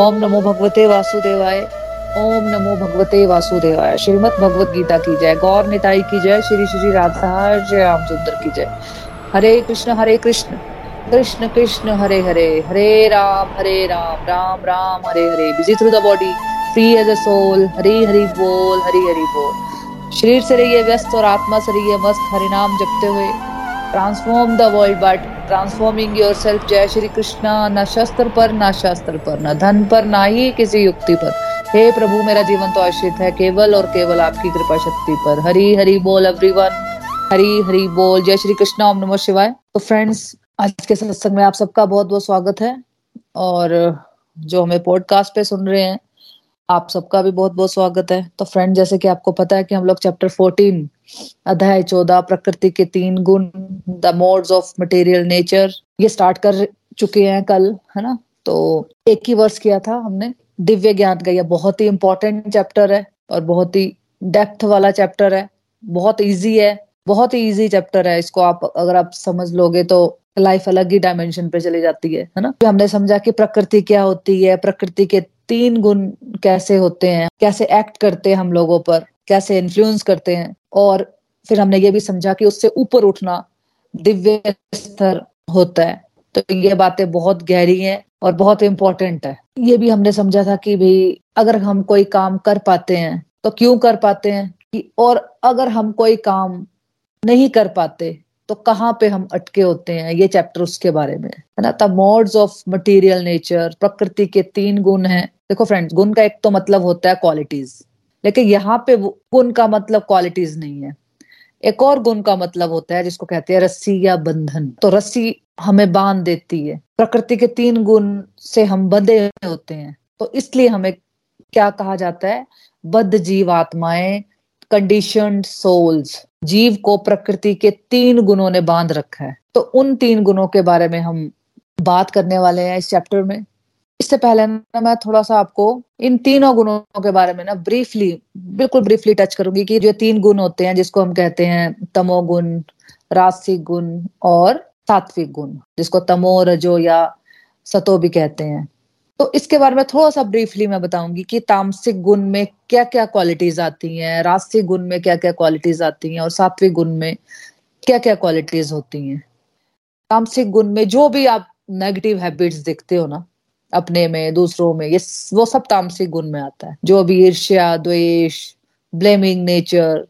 ओम नमो भगवते वासुदेवाय। ओम नमो भगवते वासुदेवाय। श्रीमद भगवत गीता की जय। गौर निताई की जय। श्री श्री राधा जय राम सुंदर की जय। Hare Krishna Hare Krishna. Krishna Krishna, Hare Hare. Hare Ram Hare Ram. Ram Ram, Hare Hare. Busy through the body free as a soul Hari, Hari बोल, हरी, हरि बोल। शरीर से रहिए व्यस्त और आत्मा से रहिए मस्त। हरिनाम जपते हुए। Transform the world but transforming yourself जय श्री कृष्णा न शस्त्र पर न शास्त्र पर न धन पर ना ही किसी युक्ति पर हे प्रभु मेरा जीवन तो आश्रित है केवल और केवल आपकी कृपा शक्ति पर हरी हरी बोल एवरीवन हरी हरी बोल जय श्री कृष्णा ओम नमः शिवाय तो फ्रेंड्स आज के सत्संग में आप सबका बहुत बहुत स्वागत है। और, जो हमें पॉडकास्ट पे सुन रहे हैं, आप सबका भी बहुत बहुत स्वागत है। तो फ्रेंड जैसे कि आपको पता है कि हम लोग चैप्टर फोर्टीन अध्याय चौदह, प्रकृति के तीन गुण the modes of material nature ये स्टार्ट कर चुके हैं कल, है ना? तो एक ही वर्ष किया था हमने, दिव्य ज्ञान का यह बहुत ही इंपॉर्टेंट चैप्टर है और बहुत ही डेप्थ वाला चैप्टर है, बहुत इजी है, बहुत ही इजी चैप्टर है, इसको आप अगर आप समझ लोगे तो लाइफ अलग ही डायमेंशन पे चली जाती है है ना? हमने समझा कि प्रकृति क्या होती है, प्रकृति के तीन गुण कैसे होते हैं, कैसे एक्ट करते हैं हम लोगों पर कैसे इन्फ्लुएंस करते हैं। और फिर हमने ये भी समझा कि उससे ऊपर उठना दिव्य स्तर होता है। तो ये बातें बहुत गहरी हैं और बहुत इंपॉर्टेंट है। ये भी हमने समझा था कि भाई, अगर हम कोई काम कर पाते हैं तो क्यों कर पाते हैं? कि और अगर हम कोई काम नहीं कर पाते तो कहाँ पे हम अटके होते हैं? ये चैप्टर उसके बारे में है ना? मोड्स ऑफ़ मटेरियल नेचर प्रकृति के तीन गुण हैं। देखो फ्रेंड्स गुण का एक तो मतलब होता है क्वालिटीज लेकिन यहाँ पे गुण का मतलब क्वालिटीज नहीं है। एक और गुण का मतलब होता है जिसको कहते हैं रस्सी या बंधन। तो रस्सी हमें बाँध देती है। प्रकृति के तीन गुण से हम बंधे होते हैं। तो इसलिए हमें क्या कहा जाता है? बद्ध जीव आत्माएँ कंडीशन सोल्स जीव को प्रकृति के तीन गुणों ने बाँध रखा है। तो उन तीन गुणों के बारे में हम बात करने वाले हैं इस चैप्टर में। इससे पहले ना मैं थोड़ा सा आपको इन तीनों गुणों के बारे में ना ब्रीफली बिल्कुल ब्रीफली टच करूँगी कि जो तीन गुण होते हैं, जिसको हम कहते हैं तमोगुण रासिक गुण और सात्विक गुण, जिसको तमो, रजो या सतो भी कहते हैं। तो इसके बारे में थोड़ा सा ब्रीफली मैं बताऊँगी कि तामसिक गुण में क्या क्या क्वालिटीज आती हैं रासिक गुण में क्या क्या क्वालिटीज आती हैं और सात्विक गुण में क्या क्या क्वालिटीज होती हैं। तामसिक गुण में जो भी आप नेगेटिव हैबिट्स देखते हो ना अपने में, दूसरों में, ये वो सब तामसिक गुण में आता है। जो अभी ईर्ष्या, द्वेष ब्लेमिंग नेचर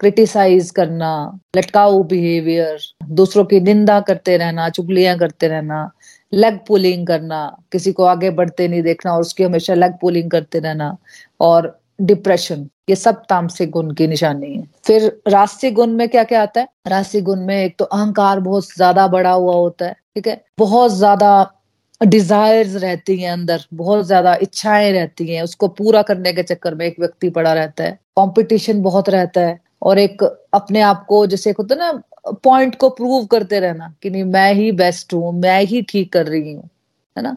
क्रिटिसाइज करना, लटकाऊ बिहेवियर दूसरों की निंदा करते रहना, चुगलियाँ करते रहना लेग पुलिंग करना, किसी को आगे बढ़ते नहीं देखना और उसकी हमेशा लेग पुलिंग करते रहना और डिप्रेशन ये सब तामसिक गुण की निशानी है। फिर राष्ट्रीय गुण में क्या क्या आता है? राष्ट्रीय गुण में एक तो अहंकार बहुत ज़्यादा बड़ा हुआ होता है, ठीक है? बहुत ज़्यादा डिजायर्स रहती हैं अंदर, बहुत ज़्यादा इच्छाएँ रहती हैं, उसको पूरा करने के चक्कर में एक व्यक्ति पड़ा रहता है। कंपटीशन बहुत रहता है और एक अपने आप को जैसे होता ना पॉइंट को प्रूव करते रहना कि नहीं, मैं ही बेस्ट हूँ, मैं ही ठीक कर रही हूँ, है ना?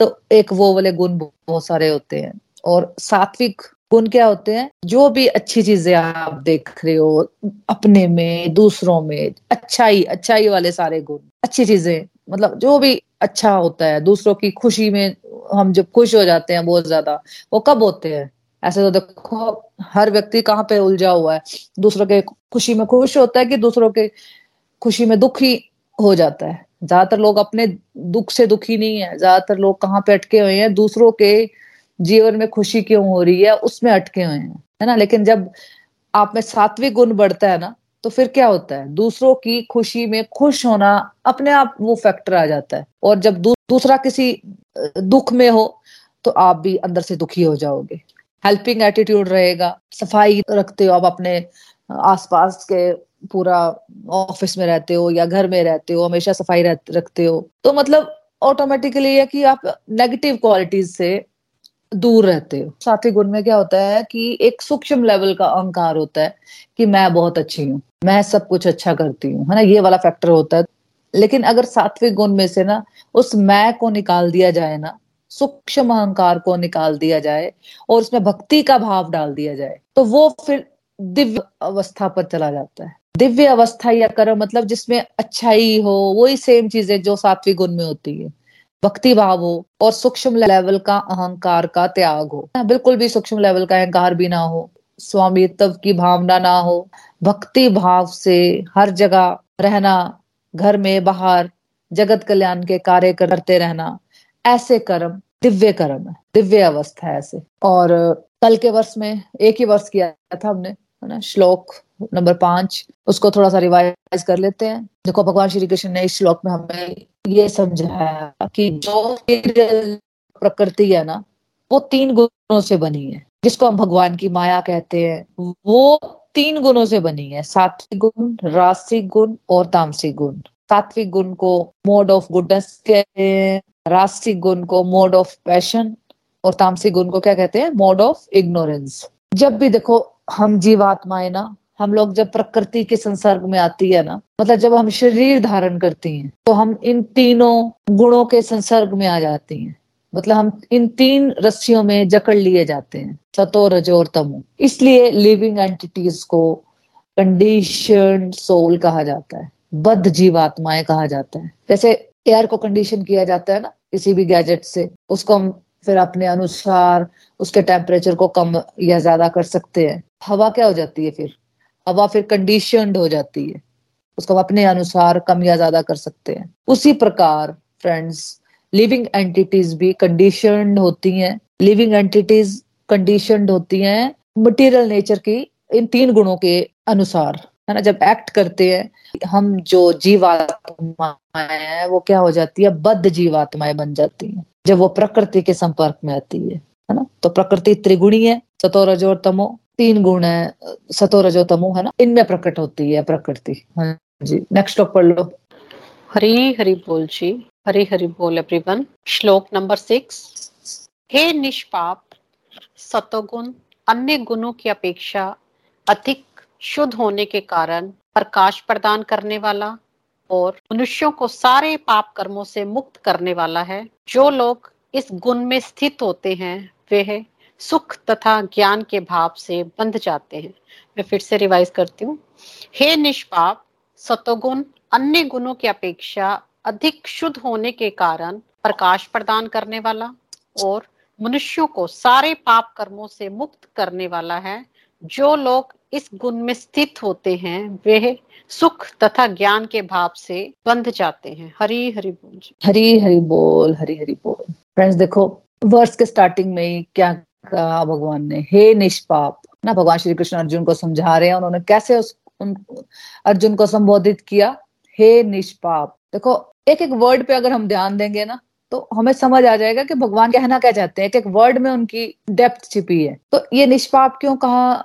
तो एक वो वाले गुण बहुत सारे होते हैं। और सात्विक गुण क्या होते हैं? जो भी अच्छी चीज़ें आप देख रहे हो, अपने में, दूसरों में, अच्छाई अच्छाई वाले सारे गुण, अच्छी चीज़ें मतलब जो भी अच्छा होता है, दूसरों की खुशी में हम जब खुश हो जाते हैं बहुत ज़्यादा, वो कब होते हैं? ऐसे तो देखो, हर व्यक्ति कहाँ पे उलझा हुआ है? दूसरों के खुशी में खुश होता है कि दूसरों के खुशी में दुखी हो जाता है? ज़्यादातर लोग अपने दुख से दुखी नहीं है। ज़्यादातर लोग कहाँ पे अटके हुए हैं? दूसरों के जीवन में खुशी क्यों हो रही है? उसमें अटके हुए हैं। है ना? लेकिन जब आप में सात्विक गुण बढ़ता है ना तो फिर क्या होता है? दूसरों की खुशी में खुश होना अपने आप वो फैक्टर आ जाता है। और जब दू, दूसरा किसी दुख में हो तो आप भी अंदर से दुखी हो जाओगे। हेल्पिंग एटीट्यूड रहेगा। सफ़ाई रखते हो आप अपने आसपास के पूरा ऑफ़िस में रहते हो या घर में रहते हो हमेशा सफ़ाई रखते हो। तो मतलब ऑटोमेटिकली है कि आप नेगेटिव क्वालिटीज से दूर रहते हो। साथी गुण में क्या होता है कि एक सूक्ष्म लेवल का अहंकार होता है कि मैं बहुत अच्छी हूँ, मैं सब कुछ अच्छा करती हूँ, है ना? ये वाला फैक्टर होता है। लेकिन अगर सात्विक गुण में से ना उस मैं को निकाल दिया जाए ना, सूक्ष्म अहंकार को निकाल दिया जाए और उसमें भक्ति का भाव डाल दिया जाए तो वो फिर दिव्य अवस्था पर चला जाता है। दिव्य अवस्था या कर्म मतलब जिसमें अच्छाई हो, वही सेम चीज़ें जो सात्विक गुण में होती है। भक्ति भाव हो और सूक्ष्म लेवल का अहंकार का त्याग हो। बिल्कुल भी सूक्ष्म लेवल का अहंकार भी ना हो। स्वामित्व की भावना ना हो। भक्ति भाव से हर जगह रहना, घर में बाहर जगत कल्याण के कार्य करते रहना, ऐसे कर्म, दिव्य कर्म है, दिव्य अवस्था है ऐसे। और कल के वर्ष में एक ही वर्ष किया था हमने, है ना, श्लोक नंबर पाँच, उसको थोड़ा सा रिवाइज कर लेते हैं। देखो, भगवान श्री कृष्ण ने इस श्लोक में हमें ये समझाया कि जो प्रकृति है ना, वो तीन गुणों से बनी है। जिसको हम भगवान की माया कहते हैं, वो तीन गुणों से बनी है। सात्विक गुण रासिक गुण और तामसिक गुण। सात्विक गुण को मोड ऑफ़ गुडनेस कहते हैं रासिक गुण को मोड ऑफ़ पैशन और तामसिक गुण को क्या कहते हैं? मोड ऑफ़ इग्नोरेंस जब भी देखो, हम जीवात्माएँ ना हम लोग जब प्रकृति के संसर्ग में आती है ना मतलब जब हम शरीर धारण करती हैं तो हम इन तीनों गुणों के संसर्ग में आ जाती हैं। मतलब हम इन तीन रस्सियों में जकड़ लिए जाते हैं, सतो, रजो और तमो। इसलिए लिविंग एंटिटीज को कंडीशन सोल कहा जाता है, बद्ध जीवात्माएँ कहा जाता है। जैसे एयर को कंडीशन किया जाता है ना, किसी भी गैजेट से, उसको हम फिर अपने अनुसार, उसके टेम्परेचर को कम या ज़्यादा कर सकते हैं। हवा क्या हो जाती है फिर? हवा फिर कंडीशनड हो जाती है। उसको अपने अनुसार कम या ज़्यादा कर सकते हैं। उसी प्रकार फ्रेंड्स लिविंग एंटिटीज भी कंडीशनड होती हैं। लिविंग एंटिटीज कंडीशनड होती हैं मटेरियल नेचर की इन तीन गुणों के अनुसार। है ना, जब एक्ट करते हैं, हम जो जीवात्माएँ हैं, वो क्या हो जाती है? बद्ध जीवात्माएँ बन जाती हैं, जब वो प्रकृति के संपर्क में आती है। है ना? तो प्रकृति त्रिगुणी है सतो रजो और तमो। तीन गुण है, सतो रजो तमो, है ना? इनमें प्रकट होती है, प्रकृति। हाँ जी नेक्स्ट टॉप पढ़ लो। हरी हरी बोल जी, हरी हरी बोल एवरीवन श्लोक नंबर सिक्स हे निष्पाप, सतोगुण, अन्य गुणों की अपेक्षा अधिक शुद्ध होने के कारण प्रकाश प्रदान करने वाला और मनुष्यों को सारे पाप कर्मों से मुक्त करने वाला है, जो लोग इस गुण में स्थित होते हैं, वे सुख तथा ज्ञान के भाव से बंध जाते हैं। मैं फिर से रिवाइज करती हूँ। हे निष्पाप, सतोगुण अन्य गुणों की अपेक्षा अधिक शुद्ध होने के कारण प्रकाश प्रदान करने वाला और मनुष्यों को सारे पाप कर्मों से मुक्त करने वाला है। जो लोग इस गुण में स्थित होते हैं, वे सुख तथा ज्ञान के भाव से बंध जाते हैं। हरी हरि बोल हरी हरि बोल, हरी हरि बोल। फ्रेंड्स देखो वर्ष के स्टार्टिंग में क्या कहा भगवान ने। हे निष्पाप, ना भगवान श्री कृष्ण अर्जुन को समझा रहे हैं, उन्होंने कैसे उस, उन, अर्जुन को संबोधित किया? हे निष्पाप, देखो एक एक वर्ड पे अगर हम ध्यान देंगे ना तो हमें समझ आ जाएगा कि भगवान कहना क्या चाहते हैं। एक एक वर्ड में उनकी डेप्थ छिपी है। तो ये निष्पाप क्यों कहा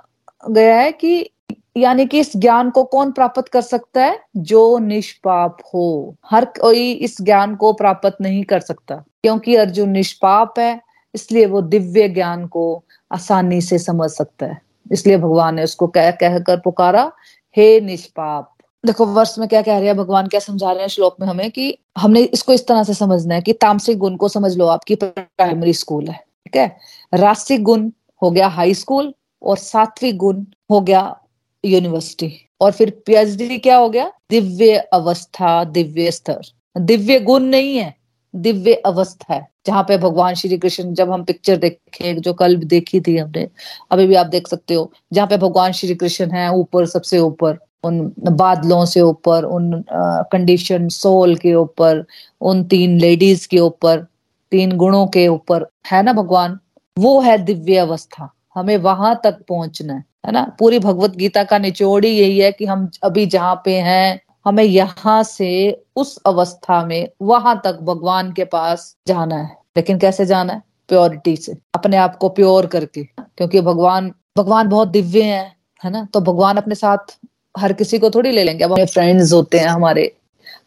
गया है कि, यानी कि इस ज्ञान को कौन प्राप्त कर सकता है? जो निष्पाप हो। हर कोई इस ज्ञान को प्राप्त नहीं कर सकता, क्योंकि अर्जुन निष्पाप है। इसलिए वो दिव्य ज्ञान को आसानी से समझ सकता है। इसलिए भगवान ने उसको कह, कहकर पुकारा, हे निष्पाप। देखो, वर्ष में क्या कह रहे हैं, भगवान क्या समझा रहे हैं श्लोक में हमें कि हमने इसको इस तरह से समझना है कि तामसिक गुण को समझ लो, आपकी प्राइमरी स्कूल है, ठीक है? रासिक गुण हो गया हाई स्कूल और सात्विक गुण हो गया यूनिवर्सिटी और फिर पीएचडी क्या हो गया? दिव्य अवस्था, दिव्य स्तर। दिव्य गुण नहीं है, दिव्य अवस्था है। जहाँ पे भगवान श्री कृष्ण, जब हम पिक्चर देखे, जो कल देखी थी हमने, अभी भी आप देख सकते हो, जहाँ पे भगवान श्री कृष्ण है, ऊपर, सबसे ऊपर, उन बादलों से ऊपर, उन कंडीशन सोल के ऊपर, उन तीन लेडीज़ के ऊपर, तीन गुणों के ऊपर, है ना भगवान? वो है दिव्य अवस्था, हमें वहाँ तक पहुँचना है है ना? पूरी भगवत गीता का निचोड़ ही यही है कि हम अभी जहाँ पे हैं हमें यहाँ से उस अवस्था में वहाँ तक भगवान के पास जाना है। लेकिन कैसे जाना है? प्योरिटी से। अपने आप को प्योर करके। क्योंकि भगवान भगवान बहुत दिव्य है है ना? तो भगवान अपने साथ हर किसी को थोड़ी ले लेंगे। अब हमारे फ्रेंड्स होते हैं हमारे।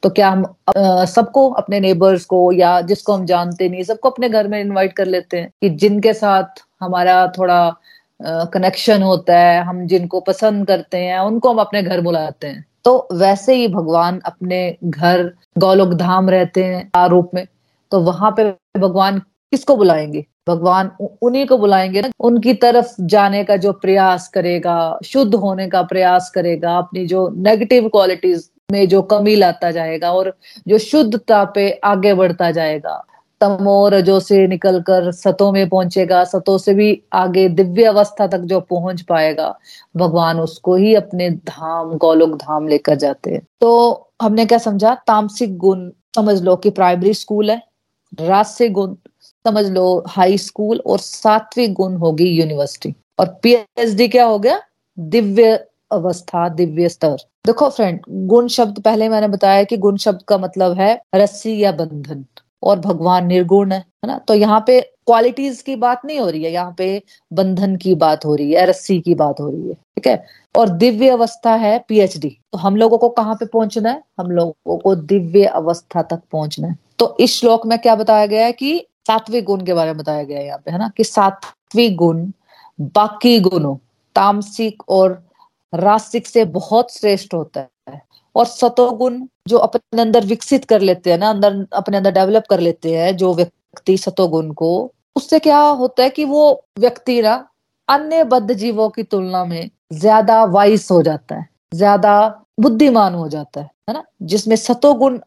तो क्या हम सबको अपने नेबर्स को या जिसको हम जानते नहीं, सबको अपने घर में इनवाइट कर लेते हैं कि जिनके साथ हमारा थोड़ा कनेक्शन होता है, हम जिनको पसंद करते हैं, उनको हम अपने घर बुलाते हैं। तो वैसे ही भगवान अपने घर गौलोक धाम रहते हैं रूप में तो वहाँ पे भगवान किसको बुलाएँगे? भगवान उन्हीं को बुलाएँगे ना, उनकी तरफ़ जाने का जो प्रयास करेगा, शुद्ध होने का प्रयास करेगा, अपनी जो नेगेटिव क्वालिटीज में जो कमी लाता जाएगा और जो शुद्धता पे आगे बढ़ता जाएगा। तमो रजो से निकलकर सतों में पहुंचेगा, सतों से भी आगे दिव्य अवस्था तक जो पहुँच पाएगा, भगवान उसको ही अपने धाम, गौलोक धाम लेकर जाते हैं। तो हमने क्या समझा? तामसिक गुण समझ लो कि प्राइमरी स्कूल है, राजसिक गुण समझ लो हाई स्कूल, और सातवीं गुण होगी यूनिवर्सिटी। और पीएचडी क्या हो गया? दिव्य अवस्था, दिव्य स्तर। देखो फ्रेंड, गुण शब्द पहले मैंने बताया कि गुण शब्द का मतलब है रस्सी या बंधन। और भगवान निर्गुण है है ना? तो यहाँ पे क्वालिटीज की बात नहीं हो रही है, यहाँ पे बंधन की बात हो रही है, रस्सी की बात हो रही है, ठीक है? और दिव्य अवस्था है पीएचडी तो हम लोगों को कहाँ पे पहुँचना है? हम लोगों को दिव्य अवस्था तक पहुँचना है। तो इस श्लोक में क्या बताया गया है कि सात्विक गुण के बारे में बताया गया है यहाँ पे, है ना? कि सात्विक गुण बाकी गुणों, तामसिक और रासिक से बहुत श्रेष्ठ होता है। और सतोगुण जो अपने अंदर विकसित कर लेते हैं ना, अंदर, अपने अंदर डेवलप कर लेते हैं जो व्यक्ति सतोगुण को, उससे क्या होता है कि वो व्यक्ति ना अन्य बद्ध जीवों की तुलना में ज़्यादा वाइस हो जाता है, ज़्यादा बुद्धिमान हो जाता है है ना? जिसमें सतोगुण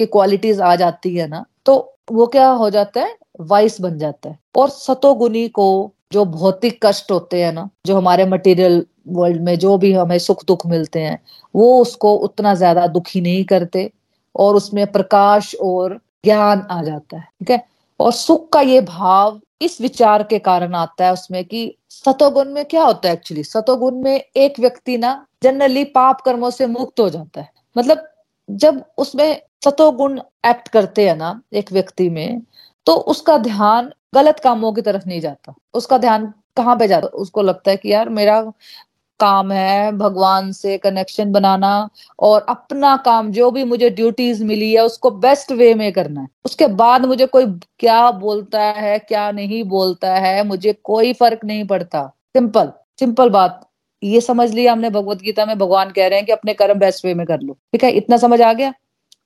की क्वालिटीज आ जाती है ना तो वो क्या हो जाता है? वाइस बन जाता है। और सतोगुणी को जो भौतिक कष्ट होते हैं ना, जो हमारे मटेरियल वर्ल्ड में जो भी हमें सुख दुख मिलते हैं, वो उसको उतना ज़्यादा दुखी नहीं करते और उसमें प्रकाश और ज्ञान आ जाता है, ठीक है? और सुख का ये भाव इस विचार के कारण आता है उसमें कि सतोगुण में क्या होता है एक्चुअली सतोगुण में एक व्यक्ति ना जनरली पाप कर्मों से मुक्त हो जाता है। मतलब जब उसमें सतोगुण एक्ट करते हैं ना एक व्यक्ति में तो उसका ध्यान गलत कामों की तरफ़ नहीं जाता। उसका ध्यान कहाँ पे जाता? उसको लगता है कि यार मेरा काम है भगवान से कनेक्शन बनाना और अपना काम, जो भी मुझे ड्यूटीज़ मिली है, उसको बेस्ट वे में करना है। उसके बाद मुझे कोई क्या बोलता है, क्या नहीं बोलता है, मुझे कोई फ़र्क नहीं पड़ता। सिंपल सिंपल बात। ये समझ लिया हमने भगवत गीता में, भगवान कह रहे हैं कि अपने कर्म बेस्ट वे में कर लो। ठीक है, इतना समझ आ गया?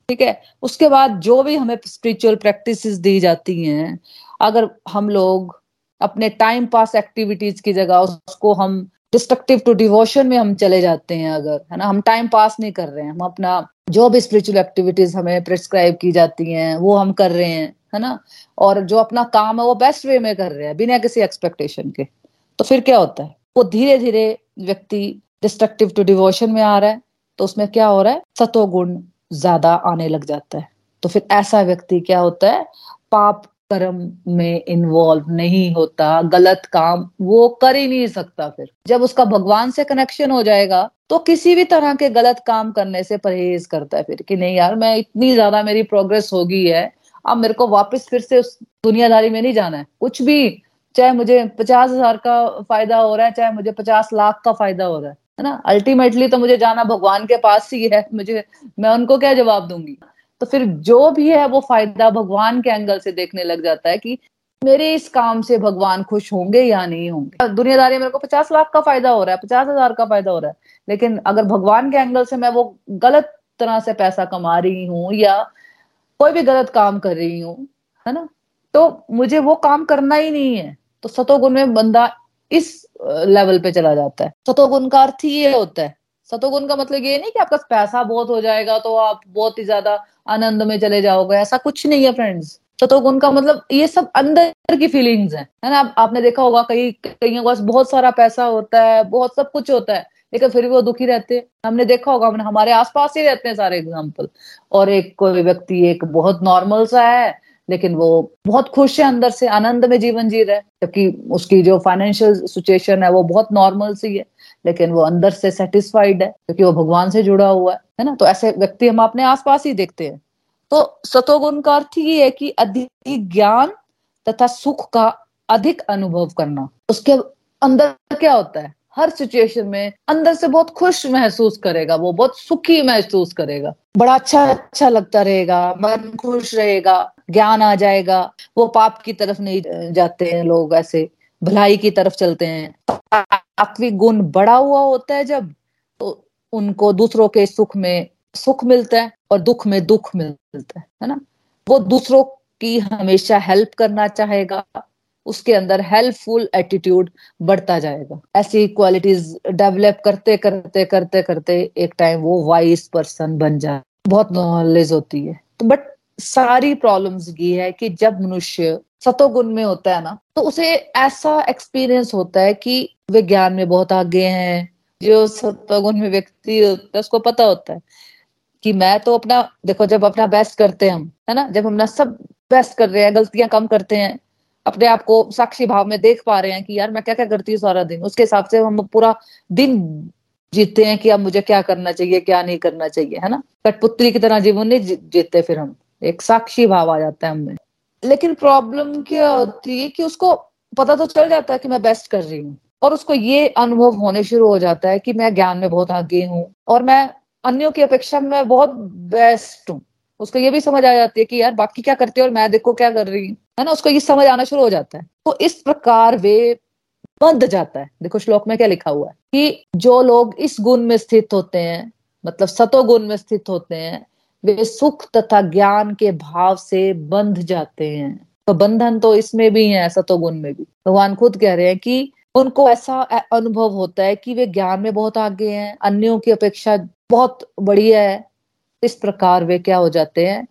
ठीक है, उसके बाद जो भी हमें स्पिरिचुअल प्रैक्टिस दी जाती हैं, अगर हम लोग अपने टाइम पास एक्टिविटीज़ की जगह, उसको हम डिस्ट्रक्टिव टू डिवोशन में हम चले जाते हैं अगर, है ना? हम टाइम पास नहीं कर रहे हैं। हम अपना जो भी स्पिरिचुअल एक्टिविटीज़ हमें प्रिस्क्राइब की जाती हैं, वो हम कर रहे हैं, है ना? और जो अपना काम है, वो बेस्ट वे में कर रहे हैं, बिना किसी एक्सपेक्टेशन के। तो फिर क्या होता है? वो धीरे धीरे व्यक्ति डिस्ट्रक्टिव टू डिवोशन में आ रहा है तो उसमें क्या हो रहा है? सतोगुण ज़्यादा आने लग जाता है। तो फिर ऐसा व्यक्ति क्या होता है? पाप कर्म में इन्वॉल्व नहीं होता, गलत काम, वो कर ही नहीं सकता फिर। जब उसका भगवान से कनेक्शन हो जाएगा तो किसी भी तरह के गलत काम करने से परहेज करता है फिर कि नहीं यार, मैं इतनी ज़्यादा मेरी प्रोग्रेस होगी है, अब मेरे को वापस फिर से उस दुनियादारी में नहीं जाना है। कुछ भी, चाहे मुझे पचास हज़ार का फ़ायदा हो रहा है, चाहे मुझे पचास लाख का फ़ायदा हो रहा है है ना? अल्टीमेटली तो मुझे जाना भगवान के पास ही है, मुझे, मैं उनको क्या जवाब दूँगी? तो फिर जो भी है, वो फ़ायदा भगवान के एंगल से देखने लग जाता है कि मेरे इस काम से भगवान खुश होंगे या नहीं होंगे। दुनियादारी मेरे को पचास लाख का फ़ायदा हो रहा है, पचास हज़ार का फ़ायदा हो रहा है, लेकिन अगर भगवान के एंगल से मैं वो गलत तरह से पैसा कमा रही हूँ या कोई भी गलत काम कर रही हूँ, है ना? तो मुझे वो काम करना ही नहीं है। तो सतोगुण में बंदा इस लेवल पे चला जाता है। सतोगुण का अर्थ ही ये होता है सतोगुण का मतलब ये नहीं कि आपका पैसा बहुत हो जाएगा तो आप बहुत ही ज़्यादा आनंद में चले जाओगे, ऐसा कुछ नहीं है फ्रेंड्स सतोगुण का मतलब ये सब अंदर की फीलिंग्स है ना? आपने देखा होगा कई कई पास बहुत सारा पैसा होता है, बहुत सब कुछ होता है, लेकिन फिर भी वो दुखी रहते हैं। हमने देखा होगा, हमने, हमारे आसपास ही रहते हैं सारे एग्ज़ाम्पल और एक कोई व्यक्ति एक बहुत नॉर्मल सा है, लेकिन वो बहुत खुश है अंदर से, आनंद में जीवन जी रहा है, जबकि उसकी जो फाइनेंशियल सिचुएशन है, वो बहुत नॉर्मल सी है। लेकिन वो अंदर से सेटिस्फाइड है, क्योंकि वो भगवान से जुड़ा हुआ है है ना? तो ऐसे व्यक्ति हम अपने आसपास ही देखते हैं। तो सतोगुण का अर्थ ये है कि अधिक ज्ञान तथा सुख का अधिक अनुभव करना। उसके अंदर क्या होता है? हर सिचुएशन में अंदर से बहुत खुश महसूस करेगा, वो बहुत सुखी महसूस करेगा। बड़ा अच्छा अच्छा लगता रहेगा, मन खुश रहेगा, ज्ञान आ जाएगा। वो पाप की तरफ़ नहीं जाते हैं लोग ऐसे, भलाई की तरफ़ चलते हैं। सात्विक गुण बड़ा हुआ होता है जब तो उनको दूसरों के सुख में सुख मिलता है और दुख में दुख मिलता है है ना? वो दूसरों की हमेशा हेल्प करना चाहेगा, उसके अंदर हेल्पफुल एटीट्यूड बढ़ता जाएगा। ऐसी क्वालिटीज डेवलप करते करते करते करते एक टाइम वो वाइस पर्सन बन जाए बहुत नॉलेज होती है। तो बट सारी प्रॉब्लम्स ये है कि जब मनुष्य सतोगुण में होता है ना तो उसे ऐसा एक्सपीरियंस होता है कि वे ज्ञान में बहुत आगे हैं, जो सतोगुण में व्यक्ति होता है, उसको पता होता है कि मैं तो अपना, देखो जब अपना बेस्ट करते हैं हम, है ना, जब हम सब बेस्ट कर रहे हैं, गलतियाँ कम करते हैं, अपने आप को साक्षी भाव में देख पा रहे हैं कि यार मैं क्या क्या करती हूँ सारा दिन, उसके हिसाब से हम पूरा दिन जीतते हैं कि अब मुझे क्या करना चाहिए, क्या नहीं करना चाहिए, है ना? कठपुतली की तरह जीवन नहीं जीतते फिर हम, एक साक्षी भाव आ जाता है हमें लेकिन प्रॉब्लम क्या होती है कि उसको पता तो चल जाता है कि मैं बेस्ट कर रही हूँ। और उसको ये अनुभव होने शुरू हो जाता है कि मैं ज्ञान में बहुत आगे हूँ और मैं अन्यों की अपेक्षा में बहुत बेस्ट हूँ। उसको ये भी समझ आ जाती है कि यार बाकी क्या करते हैं और मैं देखो क्या कर रही हूँ। है ना? उसको ये समझ आना शुरू हो जाता है। तो इस प्रकार वे बंध जाता है। देखो श्लोक में क्या लिखा हुआ है कि जो लोग इस गुण में स्थित होते हैं मतलब सतो गुण में स्थित होते हैं वे सुख तथा ज्ञान के भाव से बंध जाते हैं। तो बंधन तो इसमें भी है सतोगुण में भी। भगवान खुद कह रहे हैं कि उनको ऐसा अनुभव होता है कि वे ज्ञान में बहुत आगे हैं, अन्यों की अपेक्षा बहुत बढ़िया है। इस प्रकार वे क्या हो जाते हैं?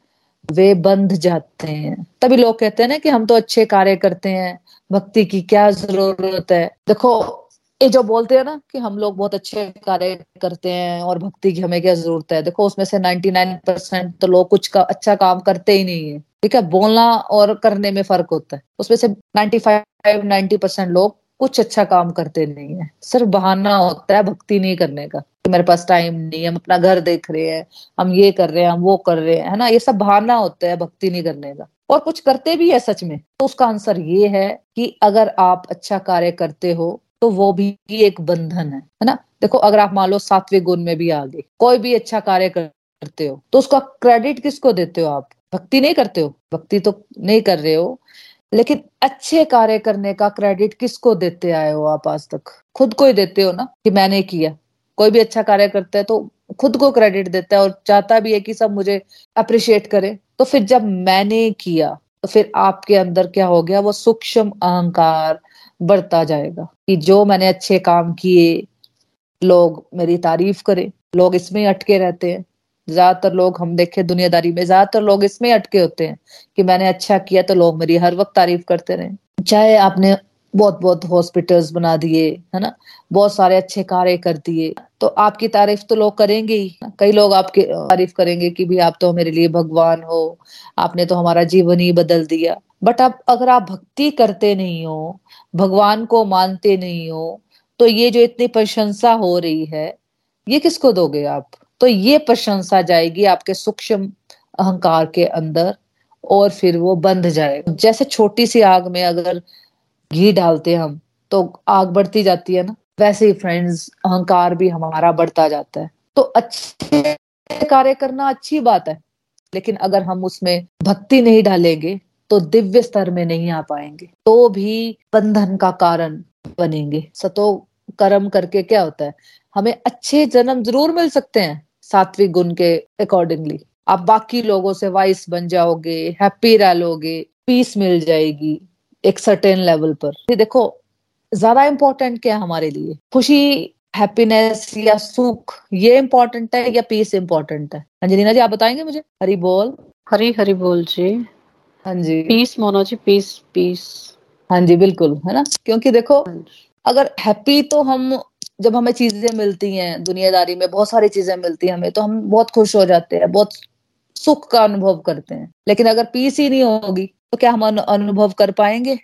वे बंध जाते हैं। तभी लोग कहते हैं ना कि हम तो अच्छे कार्य करते हैं, भक्ति की क्या ज़रूरत है? देखो ये जो बोलते हैं ना कि हम लोग बहुत अच्छे कार्य करते हैं और भक्ति की हमें क्या ज़रूरत है? देखो, उसमें से 99 परसेंट तो लोग कुछ का अच्छा काम करते ही नहीं है। ठीक है? बोलना और करने में फ़र्क होता है। उसमें से 95 90 परसेंट लोग कुछ अच्छा काम करते नहीं है। सिर्फ़ बहाना होता है भक्ति नहीं करने का कि मेरे पास टाइम नहीं हम अपना घर देख रहे हैं, हम ये कर रहे हैं, हम वो कर रहे हैं, है ना? ये सब बहाना होता है भक्ति नहीं करने का। और कुछ करते भी है सच में। तो उसका आंसर ये है कि अगर आप अच्छा कार्य करते हो तो वो भी एक बंधन है है ना? देखो, अगर आप मान लो सात्विक गुण में भी आ गए कोई भी अच्छा कार्य करते हो तो उसका क्रेडिट किसको देते हो आप? भक्ति नहीं करते हो? भक्ति तो नहीं कर रहे हो। लेकिन अच्छे कार्य करने का क्रेडिट किसको देते आए हो आप आज तक? खुद को ही देते हो ना, कि मैंने किया। कोई भी अच्छा कार्य करता है तो खुद को क्रेडिट देता है और चाहता भी है कि सब मुझे अप्रिशिएट करे। तो फिर जब मैंने किया तो फिर आपके अंदर क्या हो गया? वो सूक्ष्म अहंकार बढ़ता जाएगा कि जो मैंने अच्छे काम किए, लोग मेरी तारीफ़ करें, लोग इसमें अटके रहते हैं। ज़्यादातर लोग हम देखे दुनियादारी में, ज़्यादातर लोग इसमें अटके होते हैं कि मैंने अच्छा किया तो लोग मेरी हर वक्त तारीफ़ करते रहे। चाहे आपने बहुत बहुत हॉस्पिटल्स बना दिए, है ना? बहुत सारे अच्छे कार्य कर दिए। तो आपकी तारीफ़ तो लोग करेंगे ही। कई लोग आपकी तारीफ़ करेंगे कि भी आप तो मेरे लिए भगवान हो, आपने तो हमारा जीवन ही बदल दिया। बट अब अगर आप भक्ति करते नहीं हो, भगवान को मानते नहीं हो तो ये जो इतनी प्रशंसा हो रही है, ये किसको दोगे आप? तो ये प्रशंसा जाएगी आपके सूक्ष्म अहंकार के अंदर और फिर वो बंध जाएगा। जैसे छोटी सी आग में अगर घी डालते हम तो आग बढ़ती जाती है ना। वैसे ही फ्रेंड्स अहंकार भी हमारा बढ़ता जाता है। तो अच्छे कार्य करना अच्छी बात है, लेकिन अगर हम उसमें भक्ति नहीं डालेंगे तो दिव्य स्तर में नहीं आ पाएँगे। तो भी बंधन का कारण बनेंगे। सतो कर्म करके क्या होता है, हमें अच्छे जन्म ज़रूर मिल सकते हैं सात्विक गुण के अकॉर्डिंगली आप बाकी लोगों से वाइस बन जाओगे हैप्पी रह लोगे पीस मिल जाएगी। एक सर्टेन लेवल पर। ये देखो ज़्यादा इम्पोर्टेंट क्या है हमारे लिए? खुशी हैप्पीनेस या सुख ये इम्पोर्टेंट है या पीस इम्पोर्टेंट है? अंजलिना जी आप बताएँगे मुझे? हरी बोल। हरी हरी बोल जी। हाँ जी। पीस मोनो जी पीस पीस हाँ जी बिल्कुल है ना? क्योंकि देखो हाँ अगर हैप्पी तो हम जब हमें चीज़ें मिलती हैं दुनियादारी में बहुत सारी चीज़ें मिलती हैं हमें तो हम बहुत खुश हो जाते हैं बहुत सुख का अनुभव करते हैं। लेकिन अगर पीस ही नहीं होगी तो क्या हम अनुभव कर पाएँगे?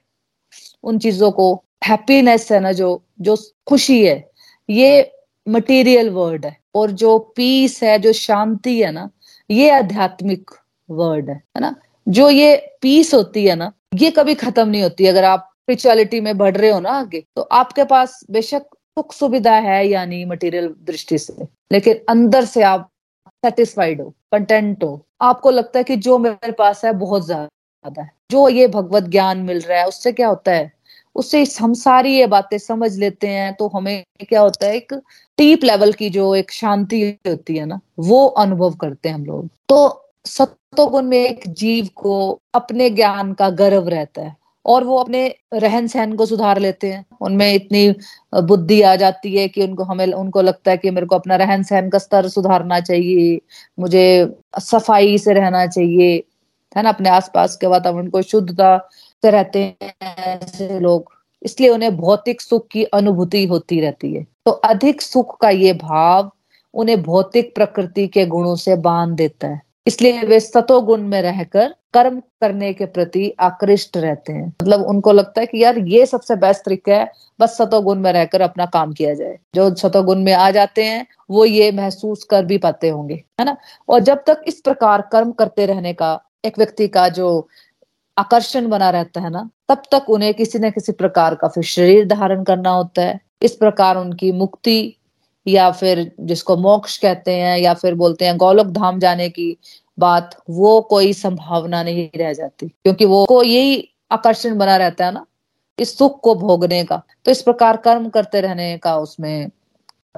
उन चीज़ों को हैप्पीनेस है ना जो जो खुशी है, ये मटेरियल वर्ड है। और जो पीस है, जो शांति है ना, ये आध्यात्मिक वर्ड है है ना? जो ये पीस होती है ना, ये कभी खत्म नहीं होती। अगर आप स्पिरिचुअलिटी में बढ़ रहे हो ना आगे तो आपके पास बेशक सुख सुविधा है यानी मटेरियल दृष्टि से। लेकिन अंदर से आप सेटिस्फाइड हो कंटेंट हो। आपको लगता है कि जो मेरे पास है, बहुत ज़्यादा है। जो ये भगवत ज्ञान मिल रहा है, उससे क्या होता है? उससे हम सारी ये बातें समझ लेते हैं तो हमें क्या होता है, एक डीप लेवल की जो एक शांति होती है ना, वो अनुभव करते हैं हम लोग। तो सत्वगुण में एक जीव को अपने ज्ञान का गर्व रहता है। और वो अपने रहन सहन को सुधार लेते हैं। उनमें इतनी बुद्धि आ जाती है कि उनको हमें, उनको लगता है कि मेरे को अपना रहन सहन का स्तर सुधारना चाहिए, मुझे सफ़ाई से रहना चाहिए, है ना? अपने आसपास के वातावरण को शुद्धता से रहते हैं ऐसे लोग। इसलिए उन्हें भौतिक सुख की अनुभूति होती रहती है। तो अधिक सुख का ये भाव उन्हें भौतिक प्रकृति के गुणों से बाँध देता है। इसलिए वे सतो गुण में रहकर कर्म करने के प्रति आकृष्ट रहते हैं। मतलब उनको लगता है कि यार, ये सबसे बेस्ट तरीका है, बस सतो गुण में रहकर अपना काम किया जाए। जो सतो गुण में आ जाते हैं, वो ये महसूस कर भी पाते होंगे, है ना? और जब तक इस प्रकार कर्म करते रहने का एक व्यक्ति का जो आकर्षण बना रहता है ना, तब तक उन्हें किसी न किसी प्रकार का फिर शरीर धारण करना होता है। इस प्रकार उनकी मुक्ति या फिर जिसको मोक्ष कहते हैं या फिर बोलते हैं गोलोक धाम जाने की बात, वो कोई संभावना नहीं रह जाती। क्योंकि वो को यही आकर्षण बना रहता है ना, इस सुख को भोगने का। तो इस प्रकार कर्म करते रहने का उसमें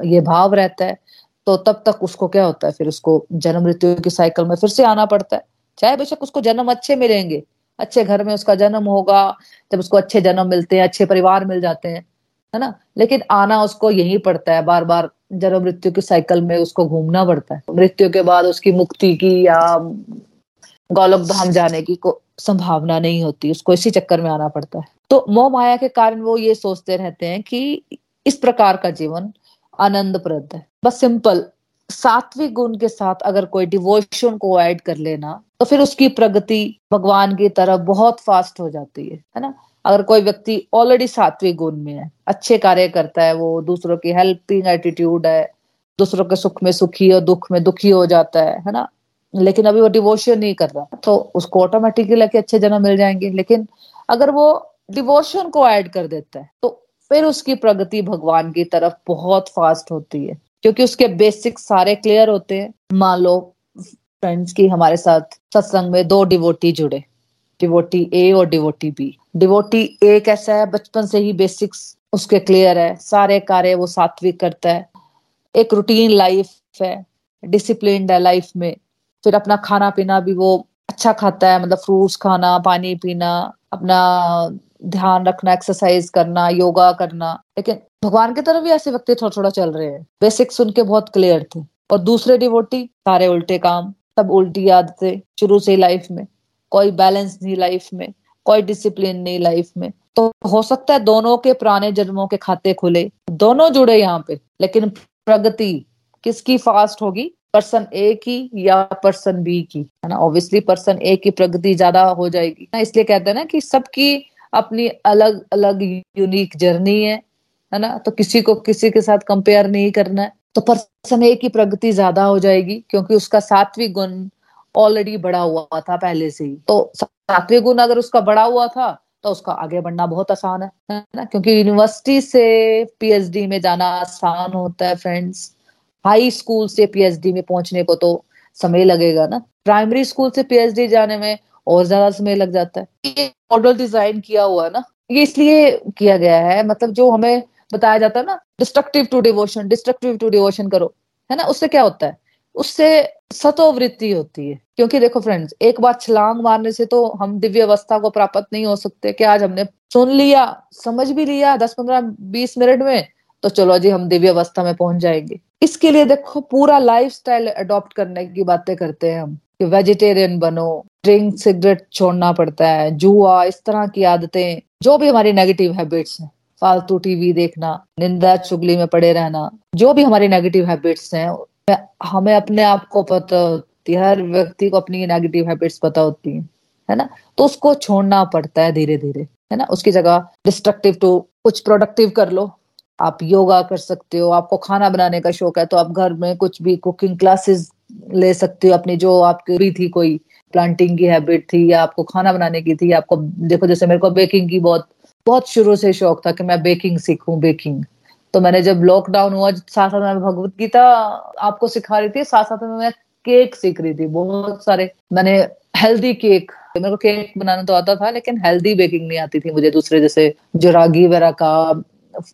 ये भाव रहता है। तो तब तक उसको क्या होता है, फिर उसको जन्म मृत्यु की साइकिल में फिर से आना पड़ता है। चाहे बेशक उसको जन्म अच्छे मिलेंगे, अच्छे घर में उसका जन्म होगा, जब उसको अच्छे जन्म मिलते हैं, अच्छे परिवार मिल जाते हैं है ना? लेकिन आना उसको यही पड़ता है। बार बार जन्म मृत्यु की साइकिल में उसको घूमना पड़ता है। मृत्यु के बाद उसकी मुक्ति की या गोलोक धाम जाने की को संभावना नहीं होती। उसको इसी चक्कर में आना पड़ता है। तो मोह माया के कारण वो ये सोचते रहते हैं कि इस प्रकार का जीवन आनंदप्रद है। बस सिंपल सात्विक गुण के साथ अगर कोई डिवोशन को ऐड कर लेना तो फिर उसकी प्रगति भगवान की तरफ़ बहुत फास्ट हो जाती है। है ना? अगर कोई व्यक्ति ऑलरेडी सात्विक गुण में है, अच्छे कार्य करता है, वो दूसरों की हेल्पिंग एटीट्यूड है, दूसरों के सुख में सुखी और दुख में दुखी हो जाता है है ना? लेकिन अभी वो डिवोशन नहीं कर रहा तो उसको ऑटोमेटिकली लगे अच्छे जन्म मिल जाएँगे। लेकिन अगर वो डिवोशन को ऐड कर देता है तो फिर उसकी प्रगति भगवान की तरफ़ बहुत फास्ट होती है, क्योंकि उसके बेसिक सारे क्लियर होते हैं। मान लो फ्रेंड्स की हमारे साथ सत्संग में दो डिवोटी जुड़े डिवोटी ए और डिवोटी बी डिवोटी ए कैसा है? बचपन से ही बेसिक्स उसके क्लियर है। सारे कार्य वो सात्विक करता है। एक रूटीन लाइफ है। डिसिप्लिन है लाइफ में। फिर अपना खाना पीना भी वो अच्छा खाता है। मतलब फ्रूट्स खाना, पानी पीना, अपना ध्यान रखना एक्सरसाइज करना योगा करना। लेकिन भगवान की तरफ़ भी ऐसे व्यक्ति थोड़ा थोड़ा चल रहे हैं। बेसिक्स उनके बहुत क्लियर थे। और दूसरे डिवोटी सारे उल्टे काम, सब उल्टी आदतें शुरू से लाइफ में। कोई बैलेंस नहीं लाइफ में, कोई डिसिप्लिन नहीं लाइफ में। तो हो सकता है दोनों के पुराने जन्मों के खाते खुले। दोनों जुड़े यहाँ पे, लेकिन प्रगति किसकी फास्ट होगी? पर्सन ए की या पर्सन बी की? है ना ऑब्वियसली पर्सन ए की प्रगति ज़्यादा हो जाएगी। ना, इसलिए कहते हैं ना कि सबकी अपनी अलग अलग यूनिक जर्नी है है ना? तो किसी को किसी के साथ कंपेयर नहीं करना है। तो पर्सन ए की प्रगति ज़्यादा हो जाएगी, क्योंकि उसका सात्विक गुण ऑलरेडी बड़ा हुआ था पहले से ही। तो सात्विक गुण अगर उसका बड़ा हुआ था तो उसका आगे बढ़ना बहुत आसान है ना? क्योंकि यूनिवर्सिटी से पीएचडी में जाना आसान होता है फ्रेंड्स हाई स्कूल से पीएचडी में पहुँचने को तो समय लगेगा ना? प्राइमरी स्कूल से पीएचडी जाने में और ज़्यादा समय लग जाता है। ये मॉडल डिज़ाइन किया हुआ है ना? ये इसलिए किया गया है मतलब जो हमें बताया जाता है ना destructive to devotion destructive to devotion करो, है ना? उससे क्या होता है? उससे सतोवृत्ति होती है। क्योंकि देखो फ्रेंड्स एक बार छलांग मारने से तो हम दिव्य अवस्था को प्राप्त नहीं हो सकते कि आज हमने सुन लिया, समझ भी लिया दस पंद्रह बीस मिनट में तो चलो जी हम दिव्य अवस्था में पहुँच जाएँगे। इसके लिए देखो पूरा लाइफ स्टाइल अडॉप्ट करने की बातें करते हैं हम कि वेजिटेरियन बनो ड्रिंक सिगरेट छोड़ना पड़ता है, जुआ, इस तरह की आदतें, जो भी हमारी नेगेटिव हैबिट्स हैं, फालतू टीवी देखना, निंदा चुगली में पड़े रहना, जो भी हमारी नेगेटिव हैबिट्स हैं हमें अपने आप को पता होती है, हर व्यक्ति को अपनी नेगेटिव हैबिट्स पता होती है है ना? तो उसको छोड़ना पड़ता है धीरे धीरे है ना? उसकी जगह डिस्ट्रक्टिव टू कुछ प्रोडक्टिव कर लो। आप योगा कर सकते हो, आपको खाना बनाने का शौक है तो आप घर में कुछ भी कुकिंग क्लासेस ले सकते हो, अपनी जो आपकी भी थी कोई प्लांटिंग की हैबिट थी, या आपको खाना बनाने की थी आपको, देखो जैसे मेरे को बेकिंग की बहुत बहुत शुरू से शौक था कि मैं बेकिंग सीखूं बेकिंग तो मैंने जब लॉकडाउन हुआ साथ साथ में भगवत गीता आपको सिखा रही थी साथ साथ में मैं केक सीख रही थी, बहुत सारे, मैंने हेल्दी केक मेरे को केक बनाना तो आता था, लेकिन हेल्दी बेकिंग नहीं आती थी मुझे दूसरे, जैसे जो रागी वगैरह का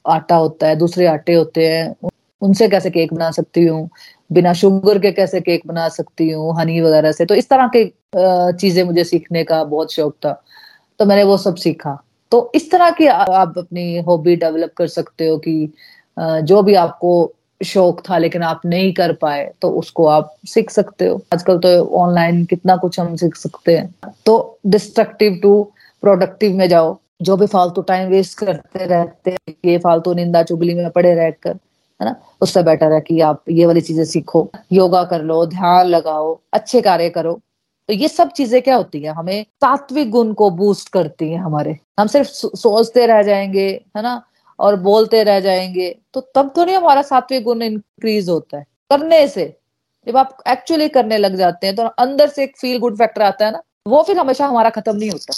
आटा होता है, दूसरे आटे होते हैं, उनसे कैसे केक बना सकती हूँ? बिना शुगर के कैसे केक बना सकती हूँ? हनी वगैरह से तो इस तरह के चीज़ें मुझे सीखने का बहुत शौक था तो मैंने वो सब सीखा। तो इस तरह की आप अपनी हॉबी डेवलप कर सकते हो कि जो भी आपको शौक था लेकिन आप नहीं कर पाए तो उसको आप सीख सकते हो। आजकल तो ऑनलाइन कितना कुछ हम सीख सकते हैं। तो डिस्ट्रक्टिव टू प्रोडक्टिव में जाओ। जो भी फालतू टाइम वेस्ट करते रहते हैं, ये फालतू निंदा चुगली में पड़े रहकर, है ना? उससे बेटर है कि आप ये वाली चीज़ें सीखो। योगा कर लो, ध्यान लगाओ, अच्छे कार्य करो। तो ये सब चीज़ें क्या होती है? हमें सात्विक गुण को बूस्ट करती है हमारे। हम सिर्फ़ सोचते रह जाएँगे, है ना? और बोलते रह जाएँगे। तो तब तो नहीं हमारा सात्विक गुण इंक्रीज होता है। करने से, जब आप एक्चुअली करने लग जाते हैं तो अंदर से एक फील गुड फैक्टर आता है ना, वो फिर हमेशा हमारा खत्म नहीं होता।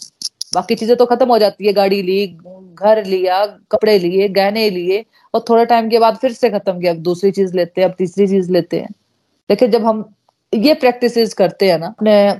बाकी चीज़ें तो खत्म हो जाती है। गाड़ी ली, घर लिया, कपड़े लिए, गहने लिए, और थोड़े टाइम के बाद फिर से खत्म किया। अब दूसरी चीज़ लेते हैं, अब तीसरी चीज़ लेते हैं। लेकिन जब हम ये प्रैक्टिस करते हैं ना, अपने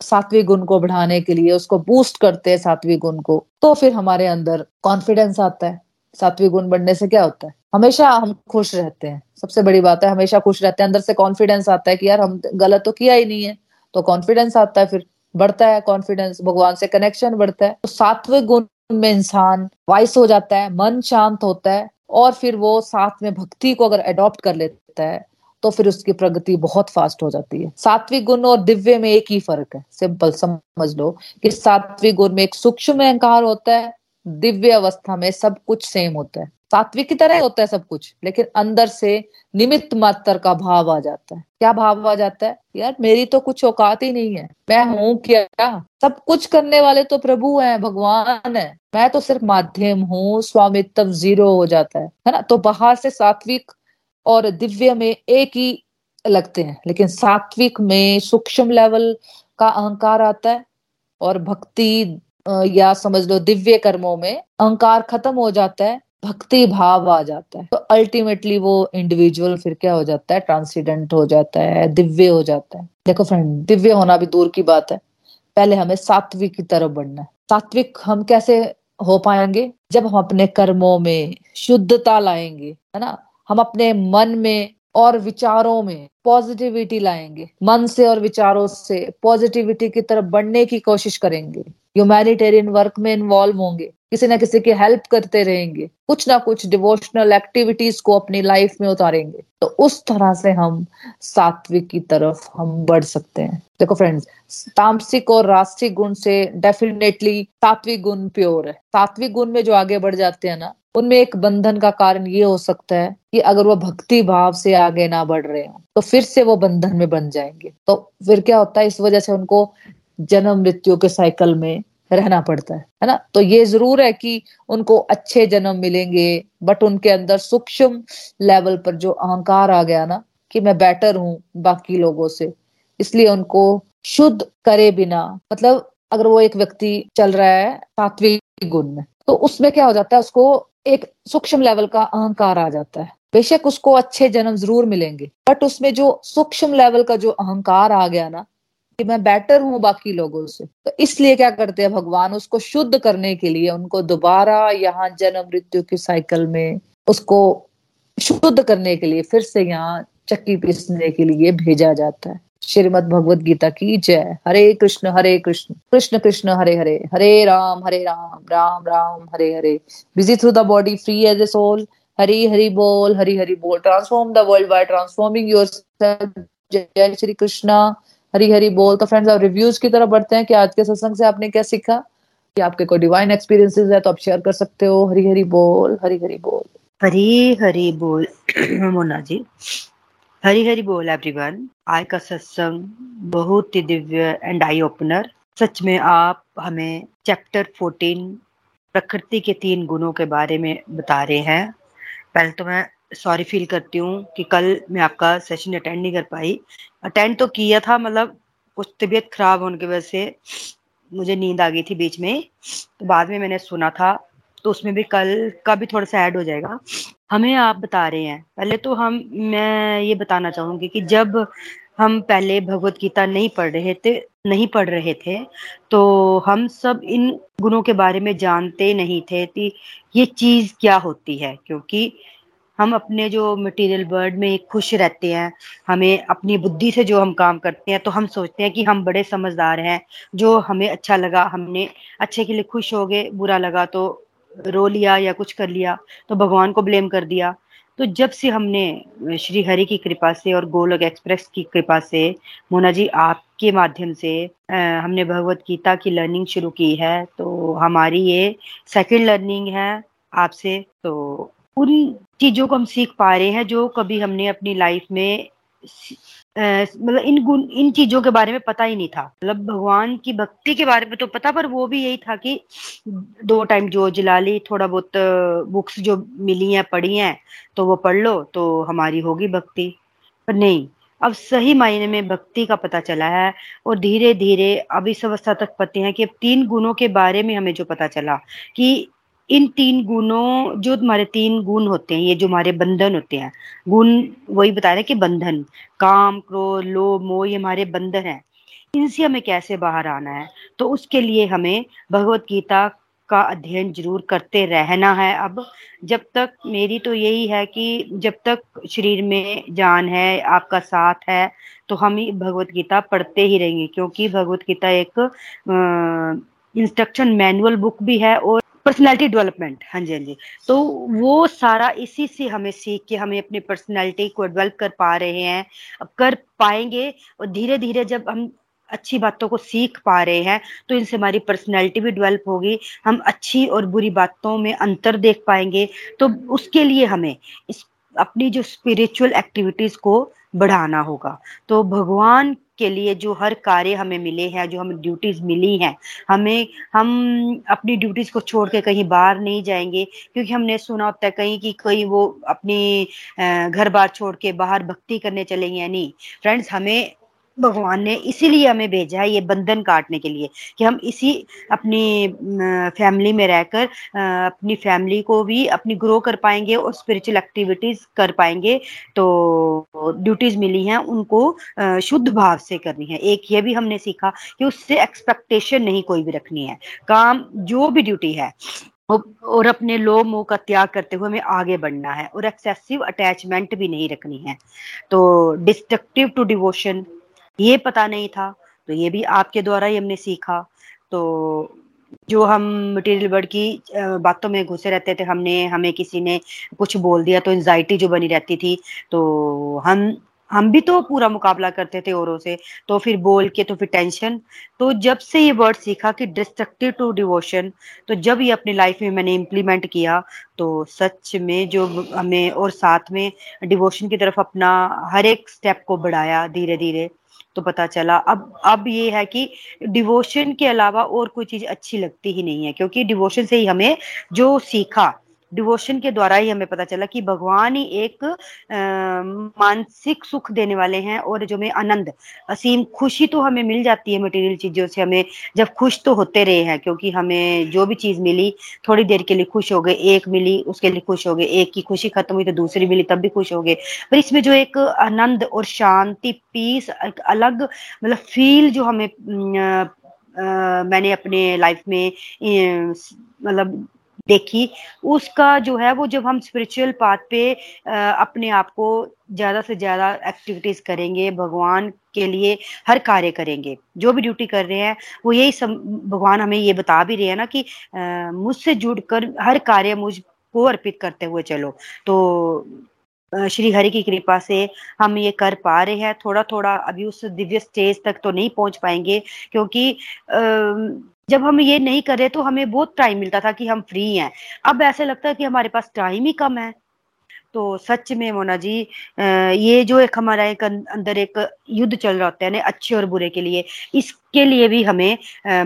सात्विक गुण को बढ़ाने के लिए, उसको बूस्ट करते हैं सात्विक गुण को तो फिर हमारे अंदर कॉन्फिडेंस आता है। सात्विक गुण बढ़ने से क्या होता है? हमेशा हम खुश रहते हैं। सबसे बड़ी बात है, हमेशा खुश रहते हैं। अंदर से कॉन्फिडेंस आता है कि यार, हम गलत तो किया ही नहीं है। तो कॉन्फिडेंस आता है, फिर बढ़ता है कॉन्फिडेंस भगवान से कनेक्शन बढ़ता है। तो सात्विक गुण में इंसान वाइस हो जाता है, मन शांत होता है, और फिर वो साथ में भक्ति को अगर एडॉप्ट कर लेता है तो फिर उसकी प्रगति बहुत फास्ट हो जाती है। सात्विक गुण और दिव्य में एक ही फ़र्क है। सिंपल समझ लो कि सात्विक गुण में एक सूक्ष्म अहंकार होता है, दिव्य अवस्था में सब कुछ सेम होता है। सात्विक की तरह होता है सब कुछ, लेकिन अंदर से निमित्त मात्र का भाव आ जाता है। क्या भाव आ जाता है? यार, मेरी तो कुछ औकात ही नहीं है। मैं हूँ क्या? सब कुछ करने वाले तो प्रभु हैं, भगवान है। मैं तो सिर्फ़ माध्यम हूँ, स्वामित्व ज़ीरो हो जाता है। है ना? तो बाहर से सात्विक और दिव्य में एक ही लगते हैं, लेकिन सात्विक में सूक्ष्म लेवल का अहंकार आता है और भक्ति या समझ लो दिव्य कर्मों में अहंकार खत्म हो जाता है, भक्ति भाव आ जाता है। तो अल्टीमेटली वो इंडिविजुअल फिर क्या हो जाता है? ट्रांसीडेंट हो जाता है, दिव्य हो जाता है। देखो फ्रेंड दिव्य होना भी दूर की बात है। पहले हमें सात्विक की तरफ़ बढ़ना है। सात्विक हम कैसे हो पाएँगे? जब हम अपने कर्मों में शुद्धता लाएँगे, है ना? हम अपने मन में और विचारों में पॉजिटिविटी लाएँगे। मन से और विचारों से पॉजिटिविटी की तरफ़ बढ़ने की कोशिश करेंगे। ह्यूमैनिटेरियन वर्क में इन्वॉल्व होंगे। किसी ना किसी की हेल्प करते रहेंगे। कुछ ना कुछ डिवोशनल एक्टिविटीज़ को अपनी लाइफ में उतारेंगे। तो उस तरह से हम सात्विक की तरफ़ हम बढ़ सकते हैं। देखो फ्रेंड्स तामसिक और राष्ट्रिक गुण से डेफिनेटली सात्विक गुण प्योर है। सात्विक गुण में जो आगे बढ़ जाते हैं ना उनमें एक बंधन का कारण ये हो सकता है कि अगर वो भक्ति भाव से आगे ना बढ़ रहे हो तो फिर से वो बंधन में बन जाएँगे। तो फिर क्या होता है, इस वजह से उनको जन्म मृत्यु के साइकिल में रहना पड़ता है है ना? तो ये ज़रूर है कि उनको अच्छे जन्म मिलेंगे, बट उनके अंदर सूक्ष्म लेवल पर जो अहंकार आ गया ना, कि मैं बेटर हूँ बाकी लोगों से, इसलिए उनको शुद्ध करे बिना मतलब अगर वो एक व्यक्ति चल रहा है सात्विक गुण में तो उसमें क्या हो जाता है, उसको एक सूक्ष्म लेवल का अहंकार आ जाता है। बेशक उसको अच्छे जन्म ज़रूर मिलेंगे बट उसमें जो सूक्ष्म लेवल का जो अहंकार आ गया ना, कि मैं बेटर हूँ बाकी लोगों से तो इसलिए क्या करते हैं भगवान, उसको शुद्ध करने के लिए उनको दोबारा यहाँ जन्म मृत्यु की साइकिल में उसको शुद्ध करने के लिए फिर से यहाँ चक्की पीसने के लिए भेजा जाता है। श्रीमद भगवत गीता की जय। Hare Krishna Hare Krishna. Krishna Krishna, Hare Hare. Hare Ram Hare Ram Ram Ram, Hare Hare. Busy through the body free as a soul Hari, Hari बोल, हरी, हरि बोल। Transform the world by transforming your जय श्री कृष्णा। हरी हरी बोल। तो friends आप reviews की तरफ़ बढ़ते हैं कि आज के सत्संग से आपने क्या सीखा? कि आपके कोई डिवाइन एक्सपीरियंसेस है तो आप शेयर कर सकते हो। हरी हरी बोल, हरी हरी बोल। हरी हरी बोल। मोना जी। हरी हरी बोल एवरीवन आज का सत्संग बहुत ही दिव्य एंड आई ओपनर सच में आप हमें चैप्टर 14 प्रकृति के तीन गुणों के बारे में बता रहे हैं। पहले तो मैं सॉरी फील करती हूँ कि कल मैं आपका सेशन अटेंड नहीं कर पाई। अटेंड तो किया था मतलब कुछ तबीयत खराब होने की वजह से मुझे नींद आ गई थी बीच में। तो बाद में मैंने सुना था तो उसमें भी कल का भी थोड़ा सा ऐड हो जाएगा। हमें आप बता रहे हैं। पहले तो हम, मैं ये बताना चाहूँगी कि जब हम पहले भगवत गीता नहीं पढ़ रहे थे, नहीं पढ़ रहे थे तो हम सब इन गुणों के बारे में जानते नहीं थे कि ये चीज़ क्या होती है। क्योंकि हम अपने जो मटेरियल वर्ल्ड में खुश रहते हैं, हमें अपनी बुद्धि से जो हम काम करते हैं तो हम सोचते हैं कि हम बड़े समझदार हैं, जो हमें अच्छा लगा, हमने अच्छे के लिए खुश हो गए, बुरा लगा तो रो लिया या कुछ कर लिया तो भगवान को ब्लेम कर दिया। तो जब से हमने श्री हरि की कृपा से और गोलक एक्सप्रेस की कृपा से, मोना जी आपके माध्यम से हमने भगवत गीता की लर्निंग शुरू की है तो हमारी ये सेकंड लर्निंग है आपसे। तो उन चीज़ों को हम सीख पा रहे हैं, जो कभी हमने अपनी लाइफ में मतलब इन गुण, इन चीज़ों के बारे में पता ही नहीं था। मतलब भगवान की भक्ति के बारे में तो पता, पर वो भी यही था कि दो टाइम जो जला ली थोड़ा बहुत बुक्स जो मिली हैं, पढ़ी हैं तो वो पढ़ लो तो हमारी होगी भक्ति। पर नहीं, अब सही मायने में भक्ति का पता चला है, और धीरे धीरे अब इस अवस्था तक पते हैं कि अब तीन गुणों के बारे में हमें जो पता चला, कि इन तीन गुणों, जो तुम्हारे तीन गुण होते हैं, ये जो हमारे बंधन होते हैं, गुण वही बता रहे कि बंधन, काम, क्रोध, लोभ, मोह, ये हमारे बंधन है। इनसे हमें कैसे बाहर आना है? तो उसके लिए हमें भगवत गीता का अध्ययन ज़रूर करते रहना है। अब जब तक मेरी तो यही है कि जब तक शरीर में जान है, आपका साथ है तो हम ही भगवत गीता पढ़ते ही रहेंगे, क्योंकि भगवत गीता एक इंस्ट्रक्शन मैनुअल बुक भी है और पर्सनैलिटी डेवलपमेंट हाँ जी हाँ जी। तो वो सारा इसी से हमें सीख के हमें अपनी पर्सनैलिटी को डेवलप कर पा रहे हैं। अब कर पाएँगे और धीरे धीरे जब हम अच्छी बातों को सीख पा रहे हैं तो इनसे हमारी पर्सनैलिटी भी डेवलप होगी। हम अच्छी और बुरी बातों में अंतर देख पाएँगे। तो उसके लिए हमें इस अपनी जो स्पिरिचुअल एक्टिविटीज़ को बढ़ाना होगा। तो भगवान के लिए जो हर कार्य हमें मिले हैं, जो हमें ड्यूटीज़ मिली हैं, हमें, हम अपनी ड्यूटीज़ को छोड़ के कहीं बाहर नहीं जाएँगे, क्योंकि हमने सुना होता है कहीं कि कहीं वो अपनी घर बार छोड़ के बाहर भक्ति करने चलेंगे या नहीं। फ्रेंड्स हमें भगवान ने इसीलिए हमें भेजा है ये बंधन काटने के लिए कि हम इसी अपनी फैमिली में रहकर अपनी फैमिली को भी अपनी ग्रो कर पाएँगे और स्पिरिचुअल एक्टिविटीज़ कर पाएँगे। तो ड्यूटीज़ मिली हैं, उनको शुद्ध भाव से करनी है। एक ये भी हमने सीखा कि उससे एक्सपेक्टेशन नहीं कोई भी रखनी है। काम, जो भी ड्यूटी है और अपने लो मोह का त्याग करते हुए हमें आगे बढ़ना है और एक्सेसिव अटैचमेंट भी नहीं रखनी है। तो डिस्ट्रक्टिव टू डिवोशन ये पता नहीं था तो ये भी आपके द्वारा ही हमने सीखा। तो जो हम मटेरियल वर्ड की बातों में घुसे रहते थे, हमने, हमें किसी ने कुछ बोल दिया तो एंजाइटी जो बनी रहती थी तो हम हम भी तो पूरा मुकाबला करते थे औरों से तो फिर बोल के तो फिर टेंशन तो जब से ये वर्ड सीखा कि डिस्ट्रक्टिव टू डिवोशन तो जब ये अपनी लाइफ में मैंने इम्प्लीमेंट किया तो सच में जो हमें और साथ में डिवोशन की तरफ़ अपना हर एक स्टेप को बढ़ाया धीरे धीरे तो पता चला। अब अब ये है कि डिवोशन के अलावा और कोई चीज़ अच्छी लगती ही नहीं है, क्योंकि डिवोशन से ही हमें जो सीखा डिवोशन के द्वारा ही हमें पता चला कि भगवान ही एक मानसिक सुख देने वाले हैं और जो हमें आनंद असीम खुशी तो हमें मिल जाती है मटेरियल चीज़ों से। हमें जब खुश तो होते रहे हैं क्योंकि हमें जो भी चीज़ मिली थोड़ी देर के लिए खुश हो गए एक मिली उसके लिए खुश हो गए एक की खुशी खत्म हुई तो दूसरी मिली तब भी खुश हो गए। पर इसमें जो एक आनंद और शांति पीस एक अलग मतलब फील जो हमें आ, आ, मैंने अपने लाइफ में मतलब देखी, उसका जो है वो जब हम स्पिरिचुअल पाथ पे अपने आप को ज़्यादा से ज़्यादा एक्टिविटीज़ करेंगे, भगवान के लिए हर कार्य करेंगे, जो भी ड्यूटी कर रहे हैं, वो यही सब भगवान हमें ये बता भी रहे हैं ना कि मुझसे जुड़कर हर कार्य मुझ को अर्पित करते हुए चलो। तो श्री हरि की कृपा से हम ये कर पा रहे हैं। थोड़ा थोड़ा अभी उस दिव्य स्टेज तक तो नहीं पहुँच पाएँगे, क्योंकि जब हम ये नहीं कर रहे तो हमें बहुत टाइम मिलता था कि हम फ्री हैं। अब ऐसे लगता है कि हमारे पास टाइम ही कम है। तो सच में मोना जी ये जो एक हमारा एक अं-, अंदर एक युद्ध चल रहा होता है ना अच्छे और बुरे के लिए इसके लिए भी हमें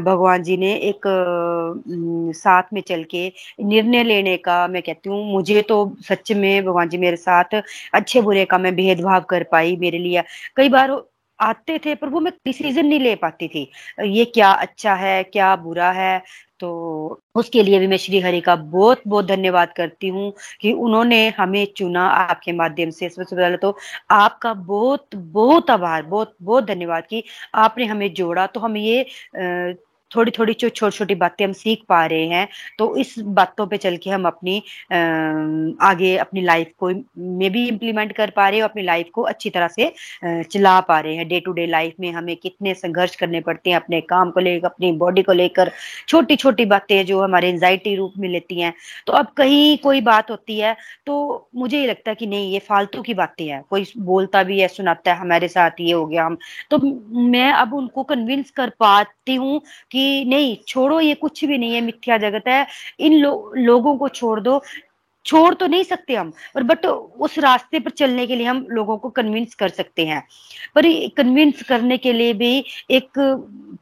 भगवान जी ने एक साथ में चल के निर्णय लेने का मैं कहती हूँ मुझे तो सच में भगवान जी मेरे साथ अच्छे बुरे का मैं भेदभाव कर पाई मेरे लिए। कई बार आते थे, पर वो मैं डिसीज़न नहीं ले पाती थी। ये क्या अच्छा है, क्या बुरा है? तो उसके लिए भी मैं श्री हरि का बहुत बहुत धन्यवाद करती हूँ कि उन्होंने हमें चुना आपके माध्यम से सबसे पहले तो। आपका बहुत बहुत आभार बहुत बहुत धन्यवाद कि आपने हमें जोड़ा। तो हम ये थोड़ी थोड़ी जो छोटी छोटी बातें हम सीख पा रहे हैं तो इस बातों पे चल के हम अपनी आगे अपनी लाइफ को में भी इम्प्लीमेंट कर पा रहे हैं अपनी लाइफ को अच्छी तरह से चला पा रहे हैं। डे टू डे लाइफ में हमें कितने संघर्ष करने पड़ते हैं अपने काम को लेकर, अपनी बॉडी को लेकर छोटी छोटी बातें जो हमारे एंजाइटी रूप में लेती हैं। तो अब कहीं कोई बात होती है तो मुझे ये लगता है कि नहीं, ये फालतू की बातें हैं। कोई बोलता भी है, सुनाता है, हमारे साथ ये हो गया, हम तो मैं अब उनको कन्विंस कर पाती हूँ कि नहीं छोड़ो ये कुछ भी नहीं है मिथ्या जगत है। इन लो, लोगों को छोड़ दो। छोड़ तो नहीं सकते हम पर बट उस रास्ते पर चलने के लिए हम लोगों को कन्विंस कर सकते हैं। पर कन्विंस करने के लिए भी एक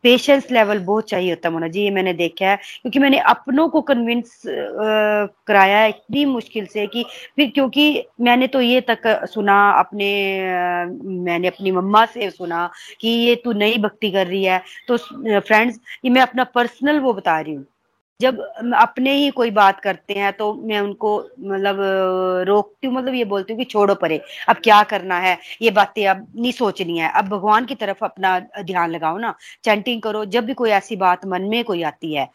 पेशेंस लेवल बहुत चाहिए होता है मोना जी, ये मैंने देखा है। क्योंकि मैंने अपनों को कन्विंस कराया है इतनी मुश्किल से कि फिर क्योंकि मैंने तो ये तक सुना, अपने मैंने अपनी मम्मा से सुना कि ये तू नई भक्ति कर रही है। तो फ्रेंड्स ये मैं अपना पर्सनल वो बता रही हूँ। जब अपने ही कोई बात करते हैं तो मैं उनको मतलब रोकती हूँ मतलब ये बोलती हूँ कि छोड़ो परे, अब क्या करना है? ये बातें अब नहीं सोचनी है। अब भगवान की तरफ़ अपना ध्यान लगाओ ना। चैंटिंग करो, जब भी कोई ऐसी बात मन में कोई आती है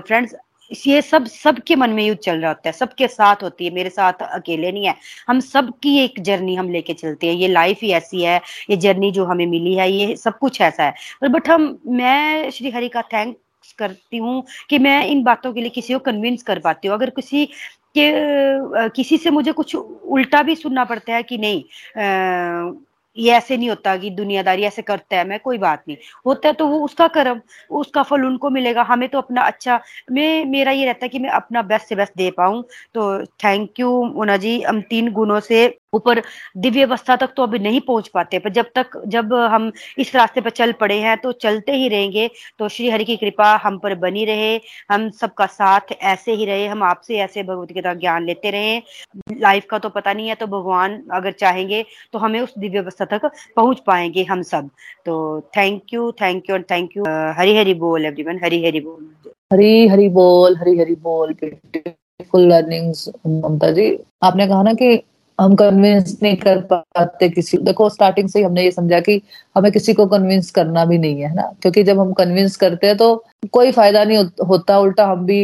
फ्रेंड्स ये सब, सबके मन में युद्ध चल रहा होता है, सबके साथ होती है, मेरे साथ अकेले नहीं है। हम सबकी एक जर्नी हम लेके चलते हैं, ये लाइफ ही ऐसी है, ये जर्नी जो हमें मिली है, ये सब कुछ ऐसा है। बट हम, मैं श्री हरि का थैंक करती हूँ कि मैं इन बातों के लिए किसी को कन्विंस कर पाती हूँ। अगर किसी के किसी से मुझे कुछ उल्टा भी सुनना पड़ता है कि नहीं ये ऐसे नहीं होता कि दुनियादारी ऐसे करता है, मैं, कोई बात नहीं। होता है तो वो उसका कर्म, उसका फल उनको मिलेगा। हमें तो अपना अच्छा मैं, मेरा ये रहता है कि मैं अपना बेस्ट से बेस्ट दे पाऊँ। तो थैंक यू मोना जी। हम तीन गुणों से ऊपर दिव्य अवस्था तक तो अभी नहीं पहुँच पाते, पर जब तक, जब हम इस रास्ते पर चल पड़े हैं तो चलते ही रहेंगे। तो श्री हरि की कृपा हम पर बनी रहे, हम सबका साथ ऐसे ही रहे, हम आपसे ऐसे भगवती गीता ज्ञान लेते रहे। लाइफ का तो पता नहीं है तो भगवान अगर चाहेंगे तो हमें उस दिव्य अवस्था तक पहुँच पाएँगे हम सब। तो thank you thank you and thank you Hari Hari बोल एवरीवन हरी हरी बोल। हरी हरी बोल, हरी हरी बोल लर्निंग्स ममता जी। आपने कहा ना कि हम कन्विंस नहीं कर पाते किसी देखो स्टार्टिंग से ही हमने ये समझा कि हमें किसी को कन्विंस करना भी नहीं है ना? क्योंकि जब हम कन्विंस करते हैं तो कोई फ़ायदा नहीं होता उल्टा हम भी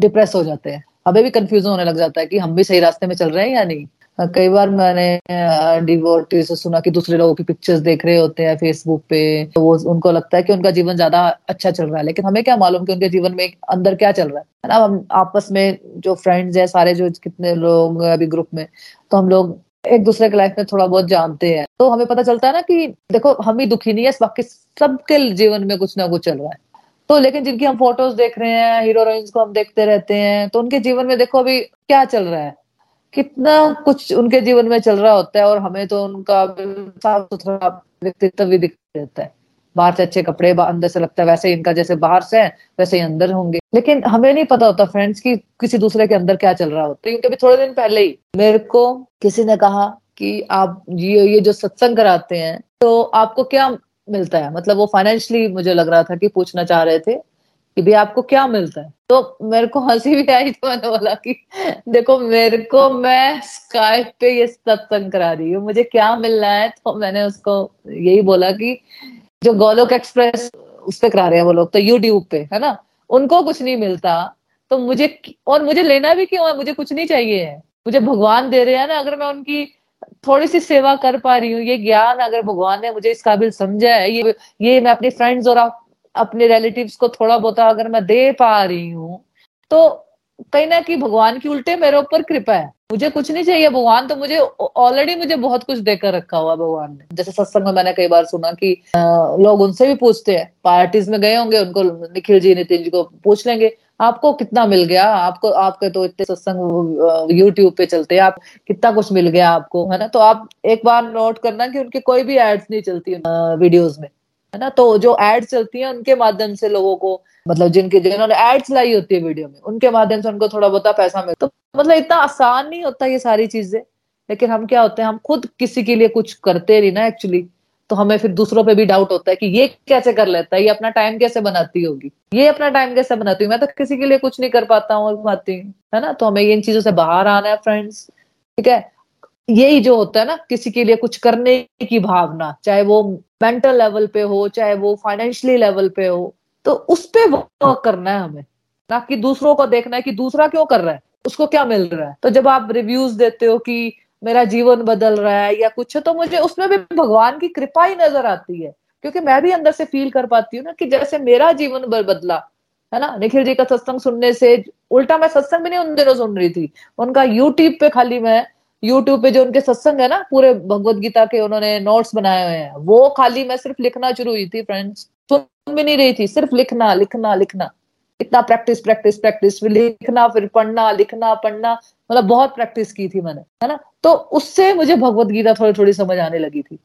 डिप्रेस हो जाते हैं। हमें भी कंफ्यूजन होने लग जाता है कि हम भी सही रास्ते में चल रहे हैं या नहीं। कई बार मैंने डिवोटी से सुना कि दूसरे लोगों की पिक्चर्स देख रहे होते हैं फेसबुक पे तो वो उनको लगता है कि उनका जीवन ज़्यादा अच्छा चल रहा है। लेकिन हमें क्या मालूम कि उनके जीवन में अंदर क्या चल रहा है? ना, हम आपस में जो फ्रेंड्स है, सारे जो कितने लोग अभी ग्रुप में तो हम लोग एक दूसरे के लाइफ में थोड़ा बहुत जानते हैं। तो हमें पता चलता है ना कि देखो, हम ही दुखी नहीं है, बाकी सबके जीवन में कुछ ना कुछ चल रहा है। तो लेकिन जिनकी हम फ़ोटोज़ देख रहे हैं हीरो को हम देखते रहते हैं तो उनके जीवन में देखो अभी क्या चल रहा है? कितना कुछ उनके जीवन में चल रहा होता है और हमें तो उनका साफ़ सुथरा व्यक्तित्व भी दिख रहता है। बाहर से अच्छे कपड़े अंदर से लगता है, वैसे ही इनका जैसे बाहर से है, वैसे ही अंदर होंगे। लेकिन हमें नहीं पता होता फ्रेंड्स की किसी दूसरे के अंदर क्या चल रहा होता है। क्योंकि अभी थोड़े दिन पहले ही मेरे को किसी ने कहा कि आप ये ये जो सत्संग कराते हैं तो आपको क्या मिलता है? मतलब वो फाइनेंशियली मुझे लग रहा था कि पूछना चाह रहे थे कि भाई आपको क्या मिलता है? तो मेरे को हँसी भी आई तो मैंने बोला कि, देखो, मेरे को मैं स्काइप पे ये सत्संग करा रही हूँ, मुझे क्या मिलना है? तो मैंने उसको यही बोला कि, जो गोलोक एक्सप्रेस उस पर करा रहे हैं वो लोग तो यूट्यूब पे, है ना? उनको कुछ नहीं मिलता तो मुझे और मुझे लेना भी क्यों है? मुझे कुछ नहीं चाहिए है। मुझे भगवान दे रहे हैं ना, अगर मैं उनकी थोड़ी सी सेवा कर पा रही हूँ, ये ज्ञान अगर भगवान ने मुझे इस काबिल समझा है, ये ये मैं अपनी फ्रेंड्स और अपने रिलेटिव्स को थोड़ा बहुत अगर मैं दे पा रही हूँ तो कहीं ना कहीं भगवान की उल्टे मेरे ऊपर कृपा है। मुझे कुछ नहीं चाहिए भगवान तो मुझे ऑलरेडी मुझे बहुत कुछ देकर रखा हुआ भगवान ने। जैसे सत्संग में मैंने कई बार सुना कि लोग उनसे भी पूछते हैं पार्टीज़ में गए होंगे, उनको निखिल जी, नितिन जी को पूछ लेंगे, आपको कितना मिल गया? आपको, आपके तो इतने सत्संग यूट्यूब पे चलते हैं, आप कितना कुछ मिल गया आपको? है ना? तो आप एक बार नोट करना कि उनकी कोई भी एड्स नहीं चलती वीडियोज़ में। है ना? तो जो एड्स चलती हैं, उनके माध्यम से लोगों को मतलब जिनके, जिन्होंने एड्स लाई होती है वीडियो में, उनके माध्यम से उनको थोड़ा बहुत पैसा मिलता तो मतलब इतना आसान नहीं होता ये सारी चीज़ें, लेकिन हम क्या होते हैं, हम खुद किसी के लिए कुछ करते नहीं ना एक्चुअली तो हमें फिर दूसरों पे भी डाउट होता है कि ये कैसे कर लेता है, ये अपना टाइम कैसे बनाती होगी? ये अपना टाइम कैसे बनाती हूँ मैं तो किसी के लिए कुछ नहीं कर पाता हूँ और पाती हूँ है ना? तो हमें इन चीज़ों से बाहर आना है फ्रेंड्स ठीक है? यही जो होता है ना, किसी के लिए कुछ करने की भावना, चाहे वो मेंटल लेवल पे हो, चाहे वो फाइनेंशियली लेवल पे हो तो उस पे वर्क करना है हमें। ना कि दूसरों को देखना है कि दूसरा क्यों कर रहा है, उसको क्या मिल रहा है। तो जब आप रिव्यूज़ देते हो कि मेरा जीवन बदल रहा है या कुछ है तो मुझे उसमें भी भगवान की कृपा ही नज़र आती है। क्योंकि मैं भी अंदर से फील कर पाती हूँ ना कि जैसे मेरा जीवन बदला, है ना? निखिल जी का सत्संग सुनने से उल्टा मैं सत्संग भी नहीं उन दिनों सुन रही थी। उनका यूट्यूब पे खाली मैं यूट्यूब पे जो उनके सत्संग है ना, पूरे भगवत गीता के उन्होंने नोट्स बनाए हुए हैं। वो खाली मैं सिर्फ़ लिखना शुरू हुई थी फ्रेंड्स सुन भी नहीं रही थी, सिर्फ़ लिखना लिखना लिखना। इतना प्रैक्टिस प्रैक्टिस प्रैक्टिस फिर लिखना, फिर पढ़ना, लिखना, पढ़ना। मतलब बहुत प्रैक्टिस की थी मैंने, है ना? तो उससे मुझे भगवत गीता थोड़ी थोड़ी समझ आने लगी थी।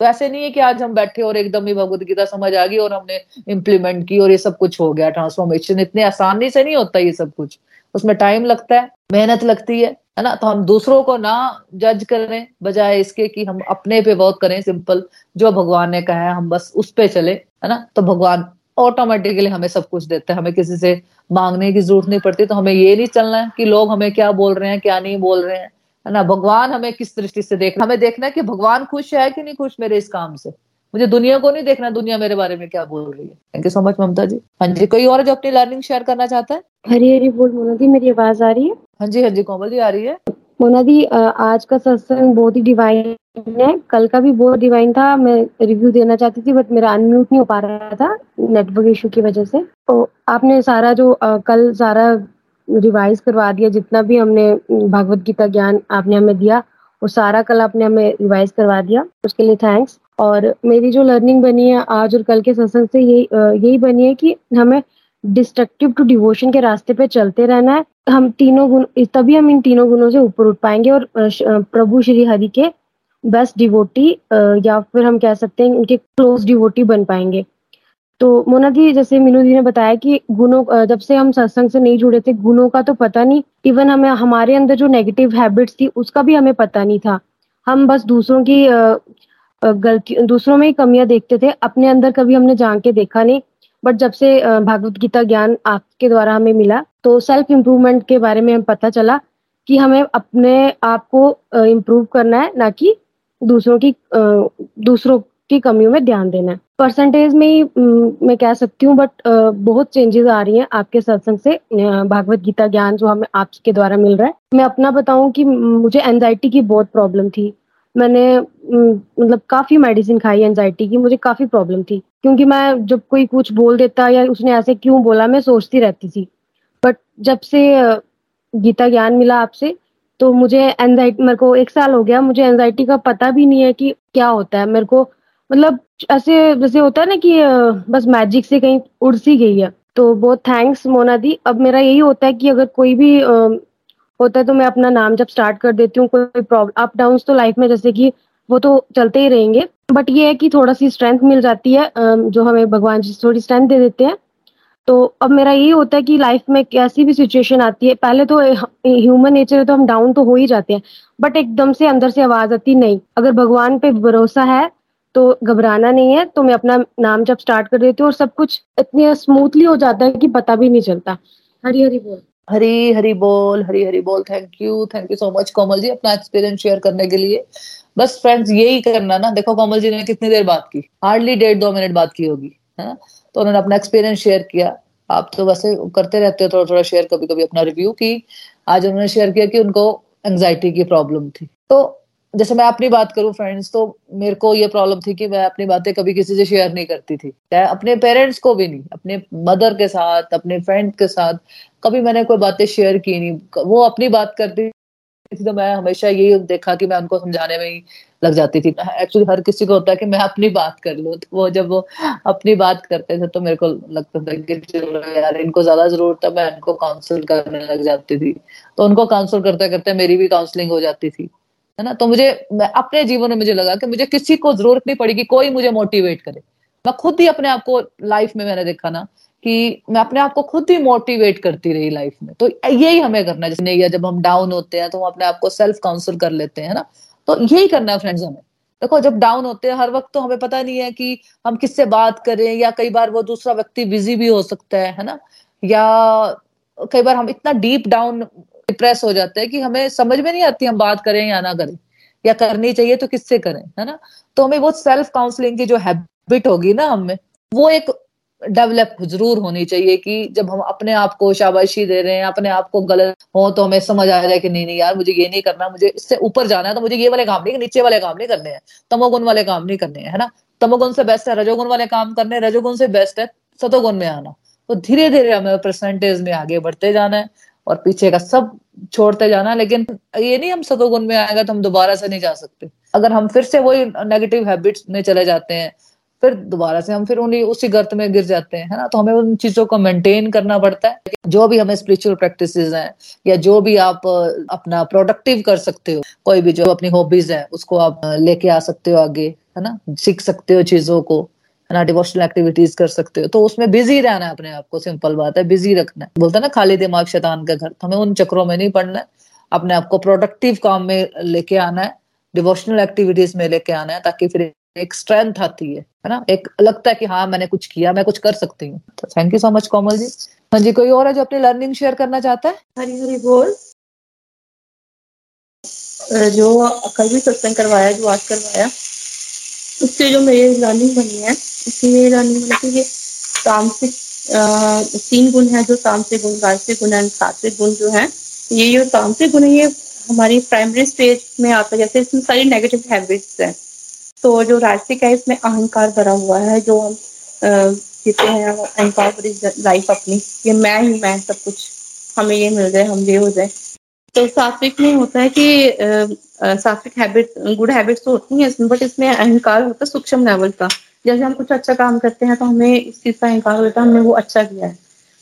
तो ऐसे नहीं है कि आज हम बैठे और एकदम ही भगवत गीता समझ आ गई और हमने इम्प्लीमेंट की और ये सब कुछ हो गया ट्रांसफॉर्मेशन इतने आसानी से नहीं होता ये सब कुछ। उसमें टाइम लगता है, मेहनत लगती है है ना? तो हम दूसरों को ना जज करें, बजाय इसके कि हम अपने पे वर्क करें सिंपल जो भगवान ने कहा है, हम बस उस पे चले, है ना? तो भगवान ऑटोमेटिकली हमें सब कुछ देता है। हमें किसी से मांगने की ज़रूरत नहीं पड़ती तो हमें ये नहीं चलना है कि लोग हमें क्या बोल रहे हैं, क्या नहीं बोल रहे हैं, है ना? भगवान हमें किस दृष्टि से देखना हमें देखना है कि भगवान खुश है कि नहीं खुश मेरे इस काम से। मुझे दुनिया को नहीं देखना दुनिया मेरे बारे में क्या बोल रही है। Thank you so much Mamta ji. हाँ जी कोई और जो अपनी लर्निंग शेयर करना चाहता है? हरी हरी बोल मोना जी मेरी आवाज़ आ रही है? हाँ जी हाँ जी कोमल जी आ रही है। मोना जी आज का सत्संग बहुत ही डिवाइन है। कल का भी बहुत डिवाइन था। मैं रिव्यू देना चाहती थी बट मेरा अनम्यूट नहीं हो पा रहा था नेटवर्क इशू की वजह से। तो आपने सारा जो कल सारा रिवाइज करवा दिया जितना भी हमने भागवत गीता ज्ञान आपने हमें दिया वो सारा कल आपने हमें रिवाइज करवा दिया। उसके लिए थैंक्स और मेरी जो लर्निंग बनी है आज और कल के सत्संग से यही यही बनी है कि हमें डिस्ट्रक्टिव टू डिवोशन के रास्ते पे चलते रहना है। हम तीनों गुण, तभी हम इन तीनों गुणों से ऊपर उठ पाएँगे और प्रभु श्री हरि के बेस्ट डिवोटी या फिर हम कह सकते हैं उनके क्लोज डिवोटी बन पाएँगे। तो मोना जी, जैसे मीनू जी ने बताया कि गुणों जब से हम सत्संग से नहीं जुड़े थे, गुणों का तो पता नहीं इवन हमें, हमारे अंदर जो नेगेटिव हैबिट्स थी, उसका भी हमें पता नहीं था। हम बस दूसरों की गलती, दूसरों में ही कमियाँ देखते थे। अपने अंदर कभी हमने जान के देखा नहीं। बट जब से भागवत गीता ज्ञान आपके द्वारा हमें मिला तो सेल्फ इम्प्रूवमेंट के बारे में हमें पता चला कि हमें अपने आप को इम्प्रूव करना है, ना कि दूसरों की दूसरों की कमियों में ध्यान देना है। परसेंटेज में ही मैं कह सकती हूँ बट बहुत चेंजेस आ रही हैं आपके सत्संग से। भागवत गीता ज्ञान जो हमें आपके द्वारा मिल रहा है। मैं अपना बताऊँ कि मुझे एनजाइटी की बहुत प्रॉब्लम थी। मैंने मतलब काफ़ी मेडिसिन खाई एनजाइटी की, मुझे काफ़ी प्रॉब्लम थी। क्योंकि मैं जब कोई कुछ बोल देता या उसने ऐसे क्यों बोला, मैं सोचती रहती थी। बट जब से गीता ज्ञान मिला आपसे तो मुझे एनजाइटी मेरे को एक साल हो गया, मुझे एनजाइटी का पता भी नहीं है कि क्या होता है। मेरे को मतलब ऐसे, जैसे होता है ना कि बस मैजिक से कहीं उड़ सी गई है। तो बहुत थैंक्स मोना दी। अब मेरा यही होता है कि अगर कोई भी होता है तो मैं अपना नाम जब स्टार्ट कर देती हूँ, कोई प्रॉब्लम अप डाउन तो लाइफ में जैसे कि वो तो चलते ही रहेंगे। बट ये है कि थोड़ा सी स्ट्रेंथ मिल जाती है जो हमें भगवान जी थोड़ी स्ट्रेंथ दे देते हैं। तो अब मेरा यही होता है कि लाइफ में कैसी भी सिचुएशन आती है, पहले तो ह्यूमन नेचर है तो हम डाउन तो हो ही जाते हैं। बट एकदम से अंदर से आवाज़ आती, नहीं, अगर भगवान पे भरोसा है तो घबराना नहीं है तो मैं अपना नाम जब स्टार्ट कर देती हूँ और सब कुछ इतने स्मूथली हो जाता है कि पता भी नहीं चलता। हरी हरी बोल। हरी हरी बोल, हरी हरी बोल thank you thank you so much Komal ji अपना एक्सपीरियंस शेयर करने के लिए। बस फ्रेंड्स यही करना ना, देखो कोमल जी ने कितनी देर बात की हार्डली डेढ़ दो मिनट बात की होगी, है ना? तो उन्होंने अपना एक्सपीरियंस शेयर किया। आप तो वैसे करते रहते हो थोड़ा थोड़ा शेयर कभी कभी अपना रिव्यू की। आज उन्होंने शेयर किया कि उनको एंग्जाइटी की प्रॉब्लम थी। तो जैसे मैं अपनी बात करूँ फ्रेंड्स तो मेरे को ये प्रॉब्लम थी कि मैं अपनी बातें कभी किसी से शेयर नहीं करती थी। अपने पेरेंट्स को भी नहीं, अपने मदर के साथ, अपने फ्रेंड के साथ कभी मैंने कोई बातें शेयर की नहीं। वो अपनी बात करती थी तो मैं हमेशा यही देखा कि मैं उनको समझाने में ही लग जाती थी। एक्चुअली हर किसी को होता है कि मैं अपनी बात कर लूँ। तो वो जब वो अपनी बात करते थे तो मेरे को लगता था कि यार, इनको ज़्यादा ज़रूरत है मैं इनको काउंसिल करने लग जाती थी। तो उनको काउंसिल करते करते मेरी भी काउंसलिंग हो जाती थी, है ना? तो मुझे अपने जीवन में मुझे लगा कि मुझे किसी को ज़रूरत नहीं पड़ेगी, कोई मुझे मोटिवेट करे। मैं खुद ही अपने आप को लाइफ में मैंने देखा ना कि मैं अपने आप को खुद ही मोटिवेट करती रही लाइफ में। तो यही हमें करना है। जैसे या जब हम डाउन होते हैं तो हम अपने आप को सेल्फ काउंसिल कर लेते हैं ना? तो यही करना है फ्रेंड्स हमें। देखो, जब डाउन होते हैं, हर वक्त तो हमें पता नहीं है कि हम किससे बात करें, या कई बार वो दूसरा व्यक्ति बिज़ी भी हो सकता है है ना? या कई बार हम इतना डीप डाउन डिप्रेस हो जाते हैं कि हमें समझ में नहीं आती हम बात करें या ना करें, या करनी चाहिए तो किससे करें, है ना? तो हमें वो सेल्फ काउंसलिंग की जो हैबिट होगी ना, हमें, वो एक डेवलप ज़रूर होनी चाहिए कि जब हम अपने आप को शाबाशी दे रहे हैं, अपने आप को गलत हो तो हमें समझ आ जाए कि नहीं नहीं यार, मुझे ये नहीं करना, मुझे इससे ऊपर जाना है तो मुझे ये वाले काम नहीं, नीचे वाले काम नहीं करने हैं, तमोगुण वाले काम नहीं करने हैं, है ना? तमोगुण से बेस्ट है, रजोगुण वाले काम करने, रजोगुण से बेस्ट है, सतोगुण में आना। तो धीरे धीरे हमें परसेंटेज में आगे बढ़ते जाना है और पीछे का सब छोड़ते जाना लेकिन ये नहीं हम सतोगुण में आएगा तो हम दोबारा से नहीं जा सकते। अगर हम फिर से वही नेगेटिव हैबिट्स में चले जाते हैं फिर दोबारा से हम फिर उन्हीं उसी गर्त में गिर जाते हैं, है ना? तो हमें उन चीज़ों को मेंटेन करना पड़ता है जो भी हमें स्पिरिचुअल प्रैक्टिस हैं, या जो भी आप अपना प्रोडक्टिव कर सकते हो, कोई भी जो अपनी हॉबीज है, उसको आप लेके आ सकते हो आगे, है ना? सीख सकते हो चीज़ों को, है ना? डिवोशनल एक्टिविटीज़ कर सकते हो तो उसमें बिज़ी रहना है अपने आप को सिंपल बात है बिज़ी रखना है। बोलता है ना, खाली दिमाग शैतान का घर तो हमें उन चक्रों में नहीं पड़ना है। अपने आप को प्रोडक्टिव काम में लेके आना है डिवोशनल एक्टिविटीज़ में लेके आना है, ताकि फिर एक स्ट्रेंथ आती है है ना? एक लगता है कि हाँ मैंने कुछ किया, मैं कुछ कर सकती हूँ। Thank you so much Komal ji. हाँ जी, कोई और है जो अपनी लर्निंग शेयर करना चाहता है? हरी हरी बोल। जो कल भी सत्संग करवाया, जो आज करवाया, उससे जो मेरी लर्निंग बनी है उसकी मेरी लर्निंग बनी थी ये तामसिक तीन गुण है जो तामसिक गुण राजसिक गुण एंड सात्विक गुण जो है, ये जो तामसिक गुण है, ये हमारी प्राइमरी स्टेज में आता है। जैसे इसमें सारी नेगेटिव हैबिट्स हैं। तो जो राजसिक है, इसमें अहंकार भरा हुआ है, जो हम जीते हैं अहंकार भरी लाइफ अपनी। ये मैं ही, मैं सब कुछ, हमें ये मिल जाए, हम ये हो जाए। तो सात्विक में होता है कि सात्विक हैबिट गुड हैबिट्स तो होती हैं इसमें बट इसमें अहंकार होता है सूक्ष्म लेवल का। जैसे हम कुछ अच्छा काम करते हैं तो हमें इस चीज़ का अहंकार होता है, हमने वो अच्छा किया है।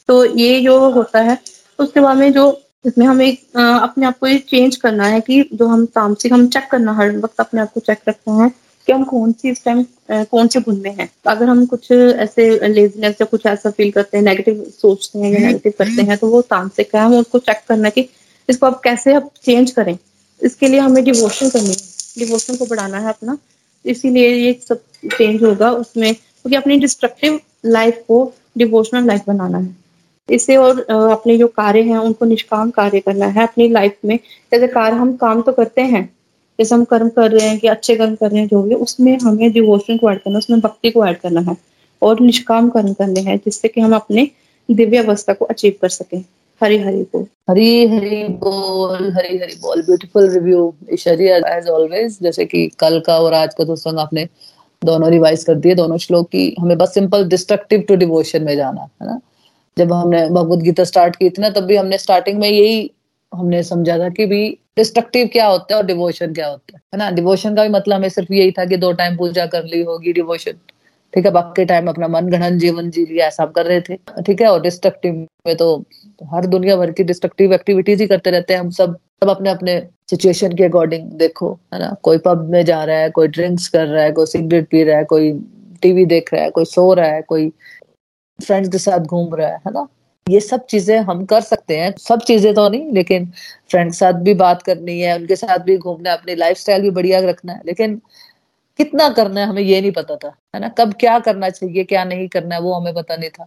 तो ये जो होता है, उसके बाद में जो, इसमें हमें अपने आप को ये चेंज करना है कि जो हम तामसिक हम चेक करना, हर वक्त अपने आप को चेक रखते हैं कि हम कौन सी इस टाइम कौन से गुण में है। अगर हम कुछ ऐसे लेजीनेस या कुछ ऐसा फील करते हैं नेगेटिव सोचते हैं या नेगेटिव करते हैं तो वो तांत्रिक है हम उसको चेक करना कि इसको आप कैसे आप चेंज करें। इसके लिए हमें डिवोशन करनी है। डिवोशन को बढ़ाना है अपना। इसीलिए ये सब चेंज होगा उसमें क्योंकि अपनी डिस्ट्रक्टिव लाइफ को डिवोशनल लाइफ बनाना है। इसे और अपने जो कार्य हैं उनको निष्काम कार्य करना है। अपनी लाइफ में जैसे कार्य हम काम तो करते हैं जैसे हम कर्म कर रहे हैं कि अच्छे कर्म कर रहे हैं, जो भी, उसमें हमें डिवोशन को ऐड करना है उसमें भक्ति को ऐड करना है और निष्काम कर्म करने हैं, जिससे कि हम अपने दिव्य अवस्था को अचीव कर सके। हरी हरी बोल। हरी हरी बोल, हरी हरी बोल। ब्यूटीफुल रिव्यू एज ऑलवेज जैसे कि कल का और आज का दोस्तों आपने दोनों रिवाइज कर दिए, दोनों श्लोक की। हमें बस सिंपल डिस्ट्रक्टिव टू डिवोशन में जाना, है ना? जब हमने भगवत गीता स्टार्ट की थी ना, तब भी हमने स्टार्टिंग में यही हमने समझा था कि भी डिस्ट्रक्टिव क्या होता है और डिवोशन क्या होता है। है ना? डिवोशन का भी मतलब हमें सिर्फ़ यही था कि दो टाइम पूजा कर ली होगी डिवोशन ठीक है? बाकी टाइम अपना मन गणन जीवन जी लिया, ऐसा कर रहे थे। ठीक है? और डिस्ट्रक्टिव में तो हर दुनिया भर की डिस्ट्रक्टिव एक्टिविटीज़ ही करते रहते हैं। हम सब सब अपने अपने सिचुएशन के अकॉर्डिंग देखो, है ना? कोई पब में जा रहा है, कोई ड्रिंक्स कर रहा है, कोई सिगरेट पी रहा है, कोई टीवी देख रहा है, कोई सो रहा है, कोई फ्रेंड्स के साथ घूम रहा है है ना? ये सब चीज़ें हम कर सकते हैं। सब चीज़ें तो नहीं, लेकिन फ्रेंड के साथ भी बात करनी है, उनके साथ भी घूमना है, अपनी लाइफ भी बढ़िया रखना है। लेकिन कितना करना है, हमें ये नहीं पता था, है ना? कब क्या करना चाहिए, क्या नहीं करना है, वो हमें पता नहीं था।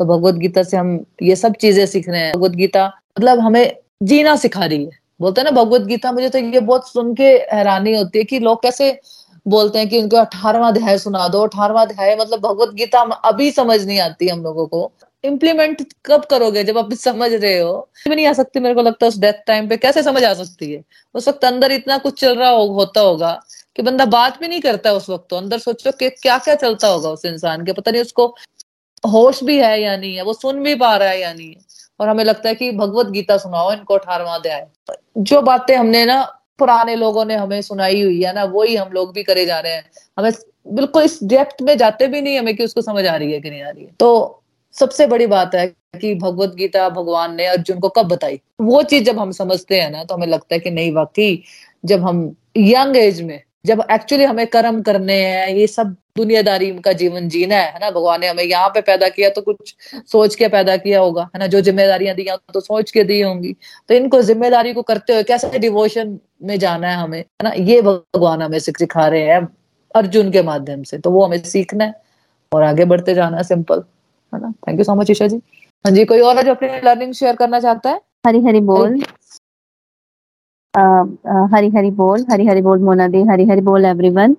तो भगवत गीता से हम ये सब चीज़ें सीख रहे हैं। भगवत गीता मतलब हमें जीना सिखा रही है। बोलते हैं ना, भगवत गीता, मुझे तो ये बहुत सुन के हैरानी होती है कि लोग कैसे बोलते हैं कि उनको अठारवा अध्याय सुना दो। अठारवा अध्याय मतलब भगवत गीता अभी समझ नहीं आती हम लोगों को। इम्प्लीमेंट कब करोगे जब आप समझ रहे हो? भी नहीं आ सकती मेरे को लगता है उस डेथ टाइम पे। कैसे समझ आ सकती है? उस वक्त अंदर इतना कुछ चल रहा हो, होता होगा कि बंदा बात भी नहीं करता उस वक्त तो। अंदर सोचो कि क्या क्या चलता होगा उस इंसान के। पता नहीं उसको होश भी है या नहीं है वो सुन भी पा रहा है या नहीं है। और हमें लगता है कि भगवत गीता सुनाओ इनको अठारवा अध्याय। जो बातें हमने ना पुराने लोगों ने हमें सुनाई हुई है ना वही हम लोग भी करे जा रहे हैं। हमें बिल्कुल इस डेप्थ में जाते भी नहीं हमें कि उसको समझ आ रही है कि नहीं आ रही है। तो सबसे बड़ी बात है कि भगवत गीता भगवान ने अर्जुन को कब बताई? वो चीज़ जब हम समझते हैं ना तो हमें लगता है कि नहीं, वाकई जब हम यंग एज में, जब एक्चुअली हमें कर्म करने हैं, ये सब दुनियादारी का जीवन जीना है ना? भगवान ने हमें यहाँ पे पैदा किया तो कुछ सोच के पैदा किया होगा, है ना? जो जिम्मेदारियाँ दी तो सोच के दी होंगी। तो इनको ज़िम्मेदारी को करते हुए कैसे डिवोशन में जाना है हमें, है ना? ये भगवान हमें सिखा रहे हैं अर्जुन के माध्यम से तो वो हमें सीखना है और आगे बढ़ते जाना है सिंपल है ना? Thank you so much Isha ji. हाँ जी कोई और है जो अपनी लर्निंग शेयर करना चाहता है? हरी हरी बोल। हरी हरी बोल हरी हरी बोल मोना दी हरी हरी बोल एवरीवन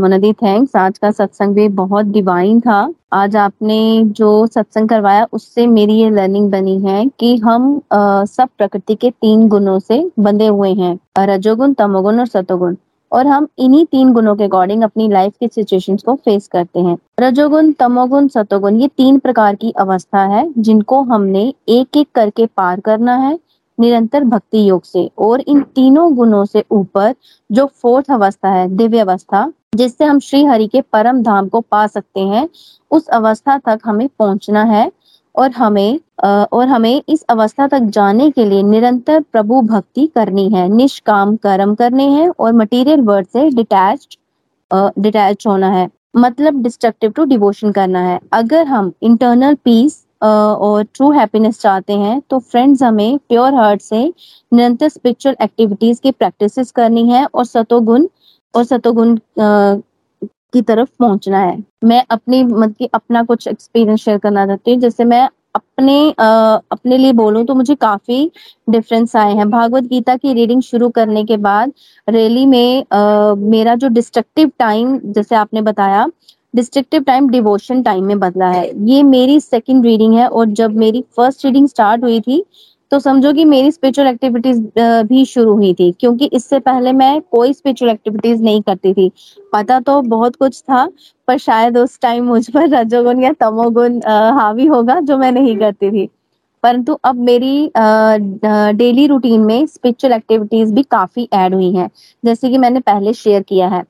मनदी थैंक्स आज का सत्संग भी बहुत डिवाइन था। आज आपने जो सत्संग करवाया उससे मेरी ये लर्निंग बनी है कि हम आ, सब प्रकृति के तीन गुणों से बंधे हुए हैं। रजोगुण तमोगुण और सतोगुण। और हम इन्हीं तीन गुणों के अकॉर्डिंग अपनी लाइफ के सिचुएशन को फेस करते हैं। रजोगुण, तमोगुण, सतोगुण, ये तीन प्रकार की अवस्था है जिनको हमने एक एक करके पार करना है निरंतर भक्ति योग से। और इन तीनों गुणों से ऊपर जो फोर्थ अवस्था है, दिव्य अवस्था, जिससे हम श्री हरि के परम धाम को पा सकते हैं, उस अवस्था तक हमें पहुँचना है। और हमें और हमें इस अवस्था तक जाने के लिए निरंतर प्रभु भक्ति करनी है। निष्काम कर्म करने हैं और मटेरियल वर्ड से डिटैच डिटैच होना है। मतलब डिस्ट्रक्टिव टू डिवोशन करना है। अगर हम इंटरनल पीस और ट्रू हैप्पीनेस चाहते हैं तो फ्रेंड्स हमें प्योर हार्ट से निरंतर स्पिरिचुअल एक्टिविटीज़ की प्रैक्टिसेस करनी है और सतोगुण और सतोगुण की तरफ़ पहुँचना है। मैं अपनी मतलब अपना कुछ एक्सपीरियंस शेयर करना चाहती हूँ। जैसे मैं अपने आ, अपने लिए बोलूँ तो मुझे काफ़ी डिफरेंस आए हैं। भागवत गीता की रीडिंग शुरू करने के बाद रैली में आ, मेरा जो डिस्ट्रक्टिव टाइम जैसे आपने बताया डिस्ट्रक्टिव टाइम डिवोशन टाइम में बदला है। ये मेरी सेकंड रीडिंग है और जब मेरी फ़र्स्ट रीडिंग स्टार्ट हुई थी तो समझो कि मेरी स्पिरिचुअल एक्टिविटीज़ भी शुरू हुई थी, क्योंकि इससे पहले मैं कोई स्पिरिचुअल एक्टिविटीज़ नहीं करती थी। पता तो बहुत कुछ था, पर शायद उस टाइम मुझ पर रजोगुण या तमोगुण हावी होगा, जो मैं नहीं करती थी। परंतु अब मेरी डेली रूटीन में स्पिरिचुअल एक्टिविटीज़ भी काफ़ी ऐड हुई हैं, जैसे कि मैंने पहले शेयर किया है।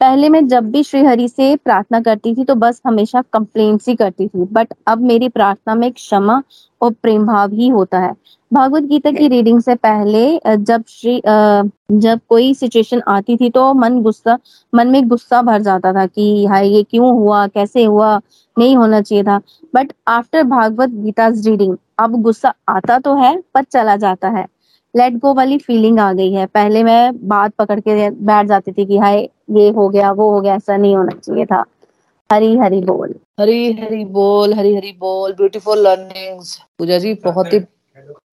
पहले मैं जब भी श्रीहरि से प्रार्थना करती थी तो बस हमेशा कंप्लेंट्स ही करती थी बट अब मेरी प्रार्थना में क्षमा और प्रेम भाव ही होता है। भागवत गीता की रीडिंग से पहले जब श्री जब कोई सिचुएशन आती थी तो मन गुस्सा, मन में गुस्सा भर जाता था कि, हाय, ये क्यों हुआ? कैसे हुआ? नहीं होना चाहिए था। But after Bhagavad Gita reading अब गुस्सा आता तो है, पर चला जाता है। लेट गो वाली फीलिंग आ गई है। पहले मैं बात पकड़ के बैठ जाती थी कि, हाय, ये हो गया, वो हो गया, ऐसा नहीं होना चाहिए था। हरी हरी बोल। हरी हरी बोल, हरी हरी बोल ब्यूटीफुल लर्निंग्स पूजा जी, बहुत ही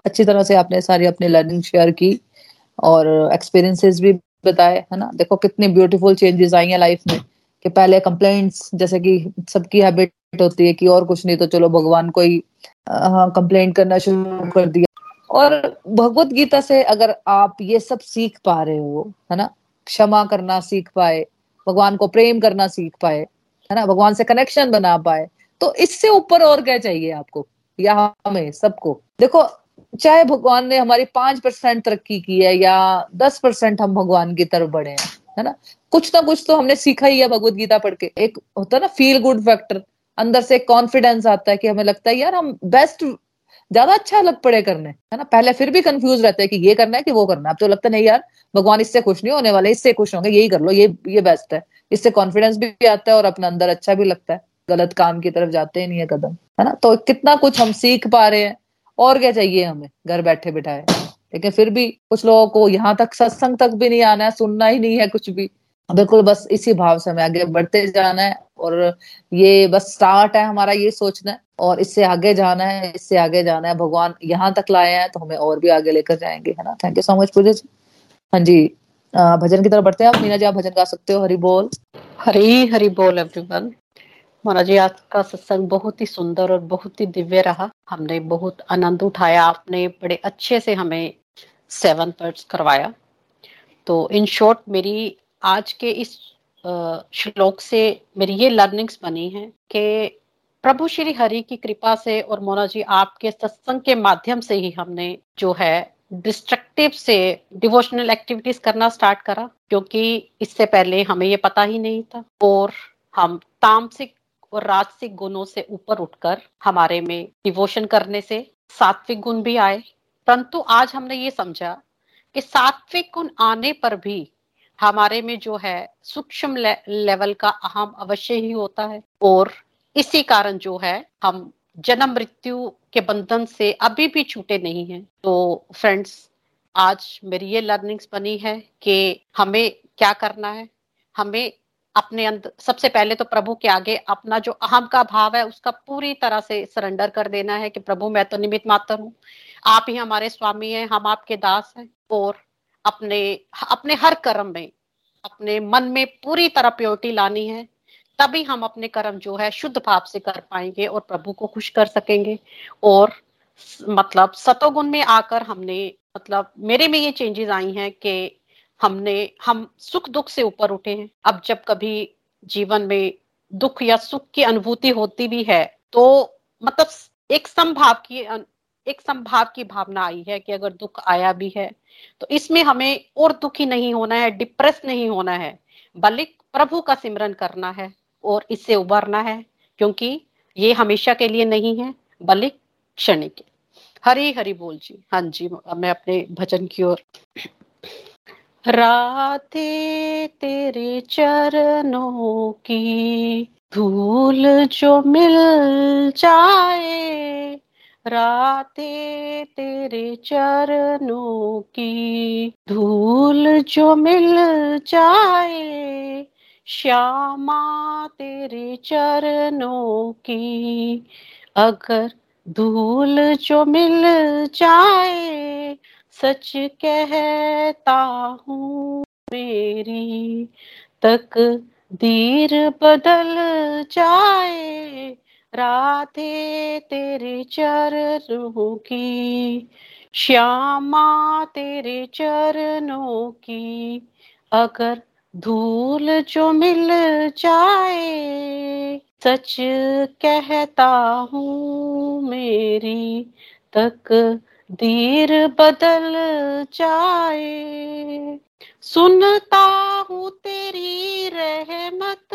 अच्छी तरह से आपने सारी अपनी लर्निंग शेयर की और एक्सपीरियंसेस भी बताए, है ना? देखो कितनी ब्यूटीफुल चेंजेस आई हैं लाइफ में कि पहले कंप्लेंट्स जैसे कि सबकी हैबिट होती है कि और कुछ नहीं तो चलो भगवान को ही कंप्लेंट करना शुरू कर दिया। और भगवत गीता से अगर आप ये सब सीख पा रहे हो, है ना? क्षमा करना सीख पाए, भगवान को प्रेम करना सीख पाए, है ना? भगवान से कनेक्शन बना पाए तो इससे ऊपर और क्या चाहिए आपको? या हमें सबको। देखो चाहे भगवान ने हमारी पाँच परसेंट तरक्की की है या दस परसेंट हम भगवान की तरफ़ बढ़े हैं, है ना? कुछ ना कुछ तो हमने सीखा ही है भगवत गीता पढ़ के। एक होता है ना फील गुड फैक्टर अंदर से कॉन्फिडेंस आता है कि हमें लगता है, यार, हम बेस्ट ज़्यादा अच्छा लग पड़े करने। है ना? पहले फिर भी कंफ्यूज रहते हैं कि ये करना है कि वो करना है। अब तो लगता है, नहीं यार, भगवान इससे खुश नहीं होने वाले, इससे खुश होंगे, यही कर लो, ये ये बेस्ट है। इससे कॉन्फिडेंस भी आता है और अपना अंदर अच्छा भी लगता है। गलत काम की तरफ़ जाते ही नहीं है कदम, है ना? तो कितना कुछ हम सीख पा रहे हैं। और क्या चाहिए हमें? घर बैठे बिठाए। लेकिन फिर भी कुछ लोगों को यहाँ तक, सत्संग तक भी नहीं आना है, सुनना ही नहीं है कुछ भी। बिल्कुल बस इसी भाव से हमें आगे बढ़ते जाना है और ये बस स्टार्ट है हमारा ये सोचना है और इससे आगे जाना है, इससे आगे जाना है। भगवान यहाँ तक लाए हैं तो हमें और भी आगे लेकर जाएँगे, है ना? Thank you so much Puja ji. हाँ जी भजन की तरफ़ बढ़ते हैं आप। मीना जी, आप भजन गा सकते हो? हरी बोल। हरी हरी बोल एवरीवन महाराज जी आज का सत्संग बहुत ही सुंदर और बहुत ही दिव्य रहा। हमने बहुत आनंद उठाया, आपने बड़े अच्छे से हमें सेवन पर्ट्स करवाया। तो इन शॉर्ट मेरी आज के इस श्लोक से मेरी ये लर्निंग्स बनी है कि प्रभु श्री हरि की कृपा से और मोना जी, आपके सत्संग के माध्यम से ही हमने जो है डिस्ट्रक्टिव से डिवोशनल एक्टिविटीज़ करना स्टार्ट करा, क्योंकि इससे पहले हमें ये पता ही नहीं था। और हम तामसिक और राजसिक गुणों से ऊपर उठकर हमारे में डिवोशन करने से सात्विक गुण भी आए। परंतु आज हमने ये समझा कि सात्विक गुण आने पर भी हमारे में जो है सूक्ष्म ले, लेवल का अहम अवश्य ही होता है। और इसी कारण जो है हम जन्म मृत्यु के बंधन से अभी भी छूटे नहीं हैं। तो फ्रेंड्स आज मेरी ये लर्निंग्स बनी है कि हमें क्या करना है? हमें अपने अंदर, सबसे पहले तो प्रभु के आगे अपना जो अहम का भाव है, उसका पूरी तरह से सरेंडर कर देना है कि प्रभु, मैं तो निमित मात्र हूँ। आप ही हमारे स्वामी हैं, हम आपके दास हैं और अपने अपने हर कर्म में, अपने मन में पूरी तरह प्योरिटी लानी है। तभी हम अपने कर्म जो है शुद्ध भाव से कर पाएँगे और प्रभु को खुश कर सकेंगे। और मतलब सतोगुण में आकर हमने मतलब मेरे में ये चेंजेस आई हैं कि हमने, हम सुख दुख से ऊपर उठे हैं। अब जब कभी जीवन में दुख या सुख की अनुभूति होती भी है तो मतलब एक संभाव की, एक संभाव की भावना आई है कि अगर दुख आया भी है तो इसमें हमें और दुखी नहीं होना है, डिप्रेस नहीं होना है। बल्कि प्रभु का सिमरन करना है और इससे उबरना है, क्योंकि ये हमेशा के लिए नहीं है, बल्कि क्षणिक हरी हरी बोल जी। हाँ जी मैं अपने भजन की ओर राधे तेरे चरणों की धूल जो मिल जाए राते तेरे चरणों की धूल जो मिल जाए, श्यामा तेरे चरणों की अगर धूल जो मिल जाए सच कहता हूँ मेरी तक दीर बदल जाए, राधे तेरे चरणों की, श्यामा तेरे चरणों की, अगर धूल जो मिल जाए, सच कहता हूँ मेरी तक दीर बदल जाए। सुनता हूँ तेरी रहमत,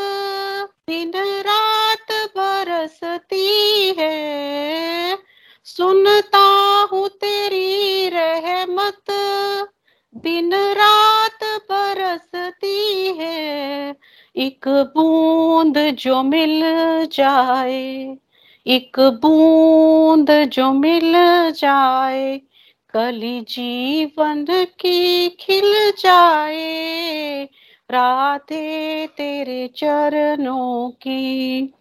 दिन रात बरसती है। सुनता हूँ तेरी रहमत, दिन रात बरसती है। एक बूंद जो मिल जाए। एक बूंद जो मिल जाए, कली जीवन की खिल जाए। राधे तेरे चरणों की,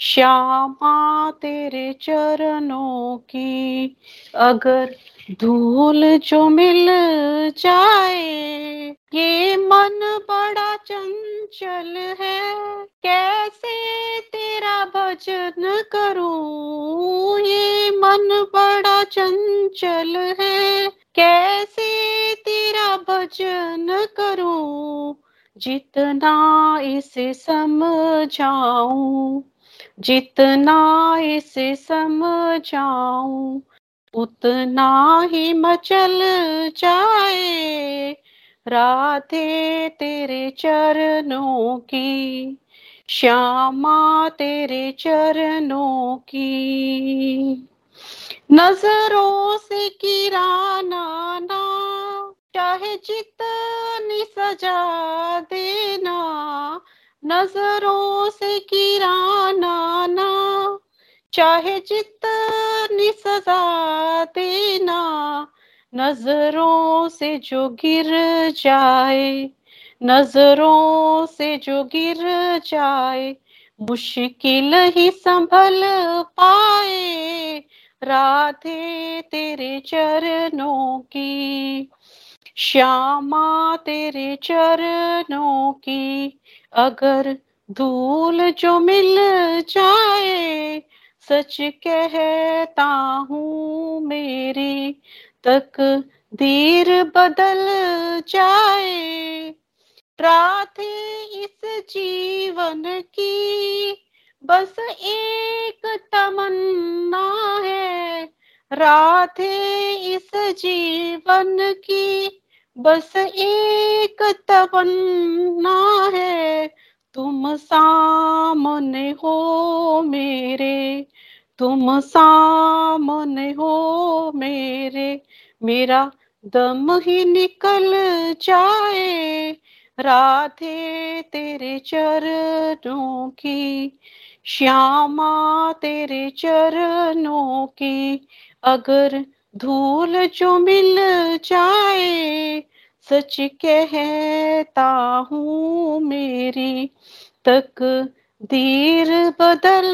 श्यामा तेरे चरणों की। अगर धूल जो मिल जाए, ये मन बड़ा चंचल है। कैसे तेरा भजन करूँ? ये मन बड़ा चंचल है। कैसे तेरा भजन करूँ? जितना इसे समझाऊं, जितना इसे समझाऊं उतना ही मचल जाए। राधे तेरे चरणों की, श्यामा तेरे चरणों की। नज़रों से किराना ना, चाहे जितनी सजा देना। नज़रों से किराना ना चाहे जितनी सजा देना, नज़रों से जो गिर जाए, नज़रों से जो गिर जाए, मुश्किल ही संभल पाए, राधे तेरे चरणों की, श्यामा तेरे चरणों की, अगर धूल जो मिल जाए सच कहता हूँ मेरी तक धीर बदल जाए। राधे इस जीवन की बस एक तमन्ना है। राधे इस जीवन की बस एक तमन्ना है। तुम सामने हो मेरे, तुम सामने हो मेरे, मेरा दम ही निकल जाए राधे तेरे चरणों की, श्यामा तेरे चरणों की, अगर धूल जो मिल जाए सच कहता हूँ मेरी तक दीर बदल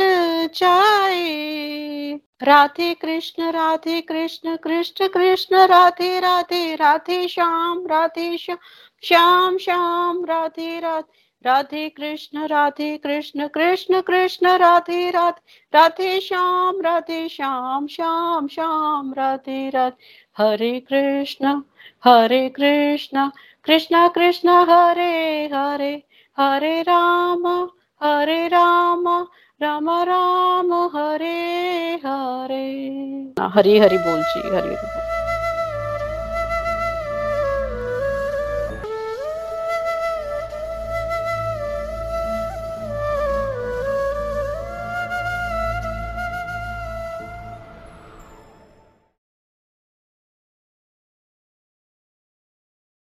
जाए। राधे कृष्ण राधे कृष्ण कृष्ण कृष्ण, राधे राधे राधे श्याम राधे श्याम श्याम श्याम, राधे राधे राधे कृष्ण राधे कृष्ण कृष्ण कृष्ण, राधे राधे राधे श्याम राधे श्याम श्याम श्याम, राधे राधे, हरे कृष्ण। हरे कृष्ण कृष्ण कृष्ण, हरे हरे हरे राम हरे राम राम राम, हरे हरे। हरी हरी बोल जी, हरी हरी बोल।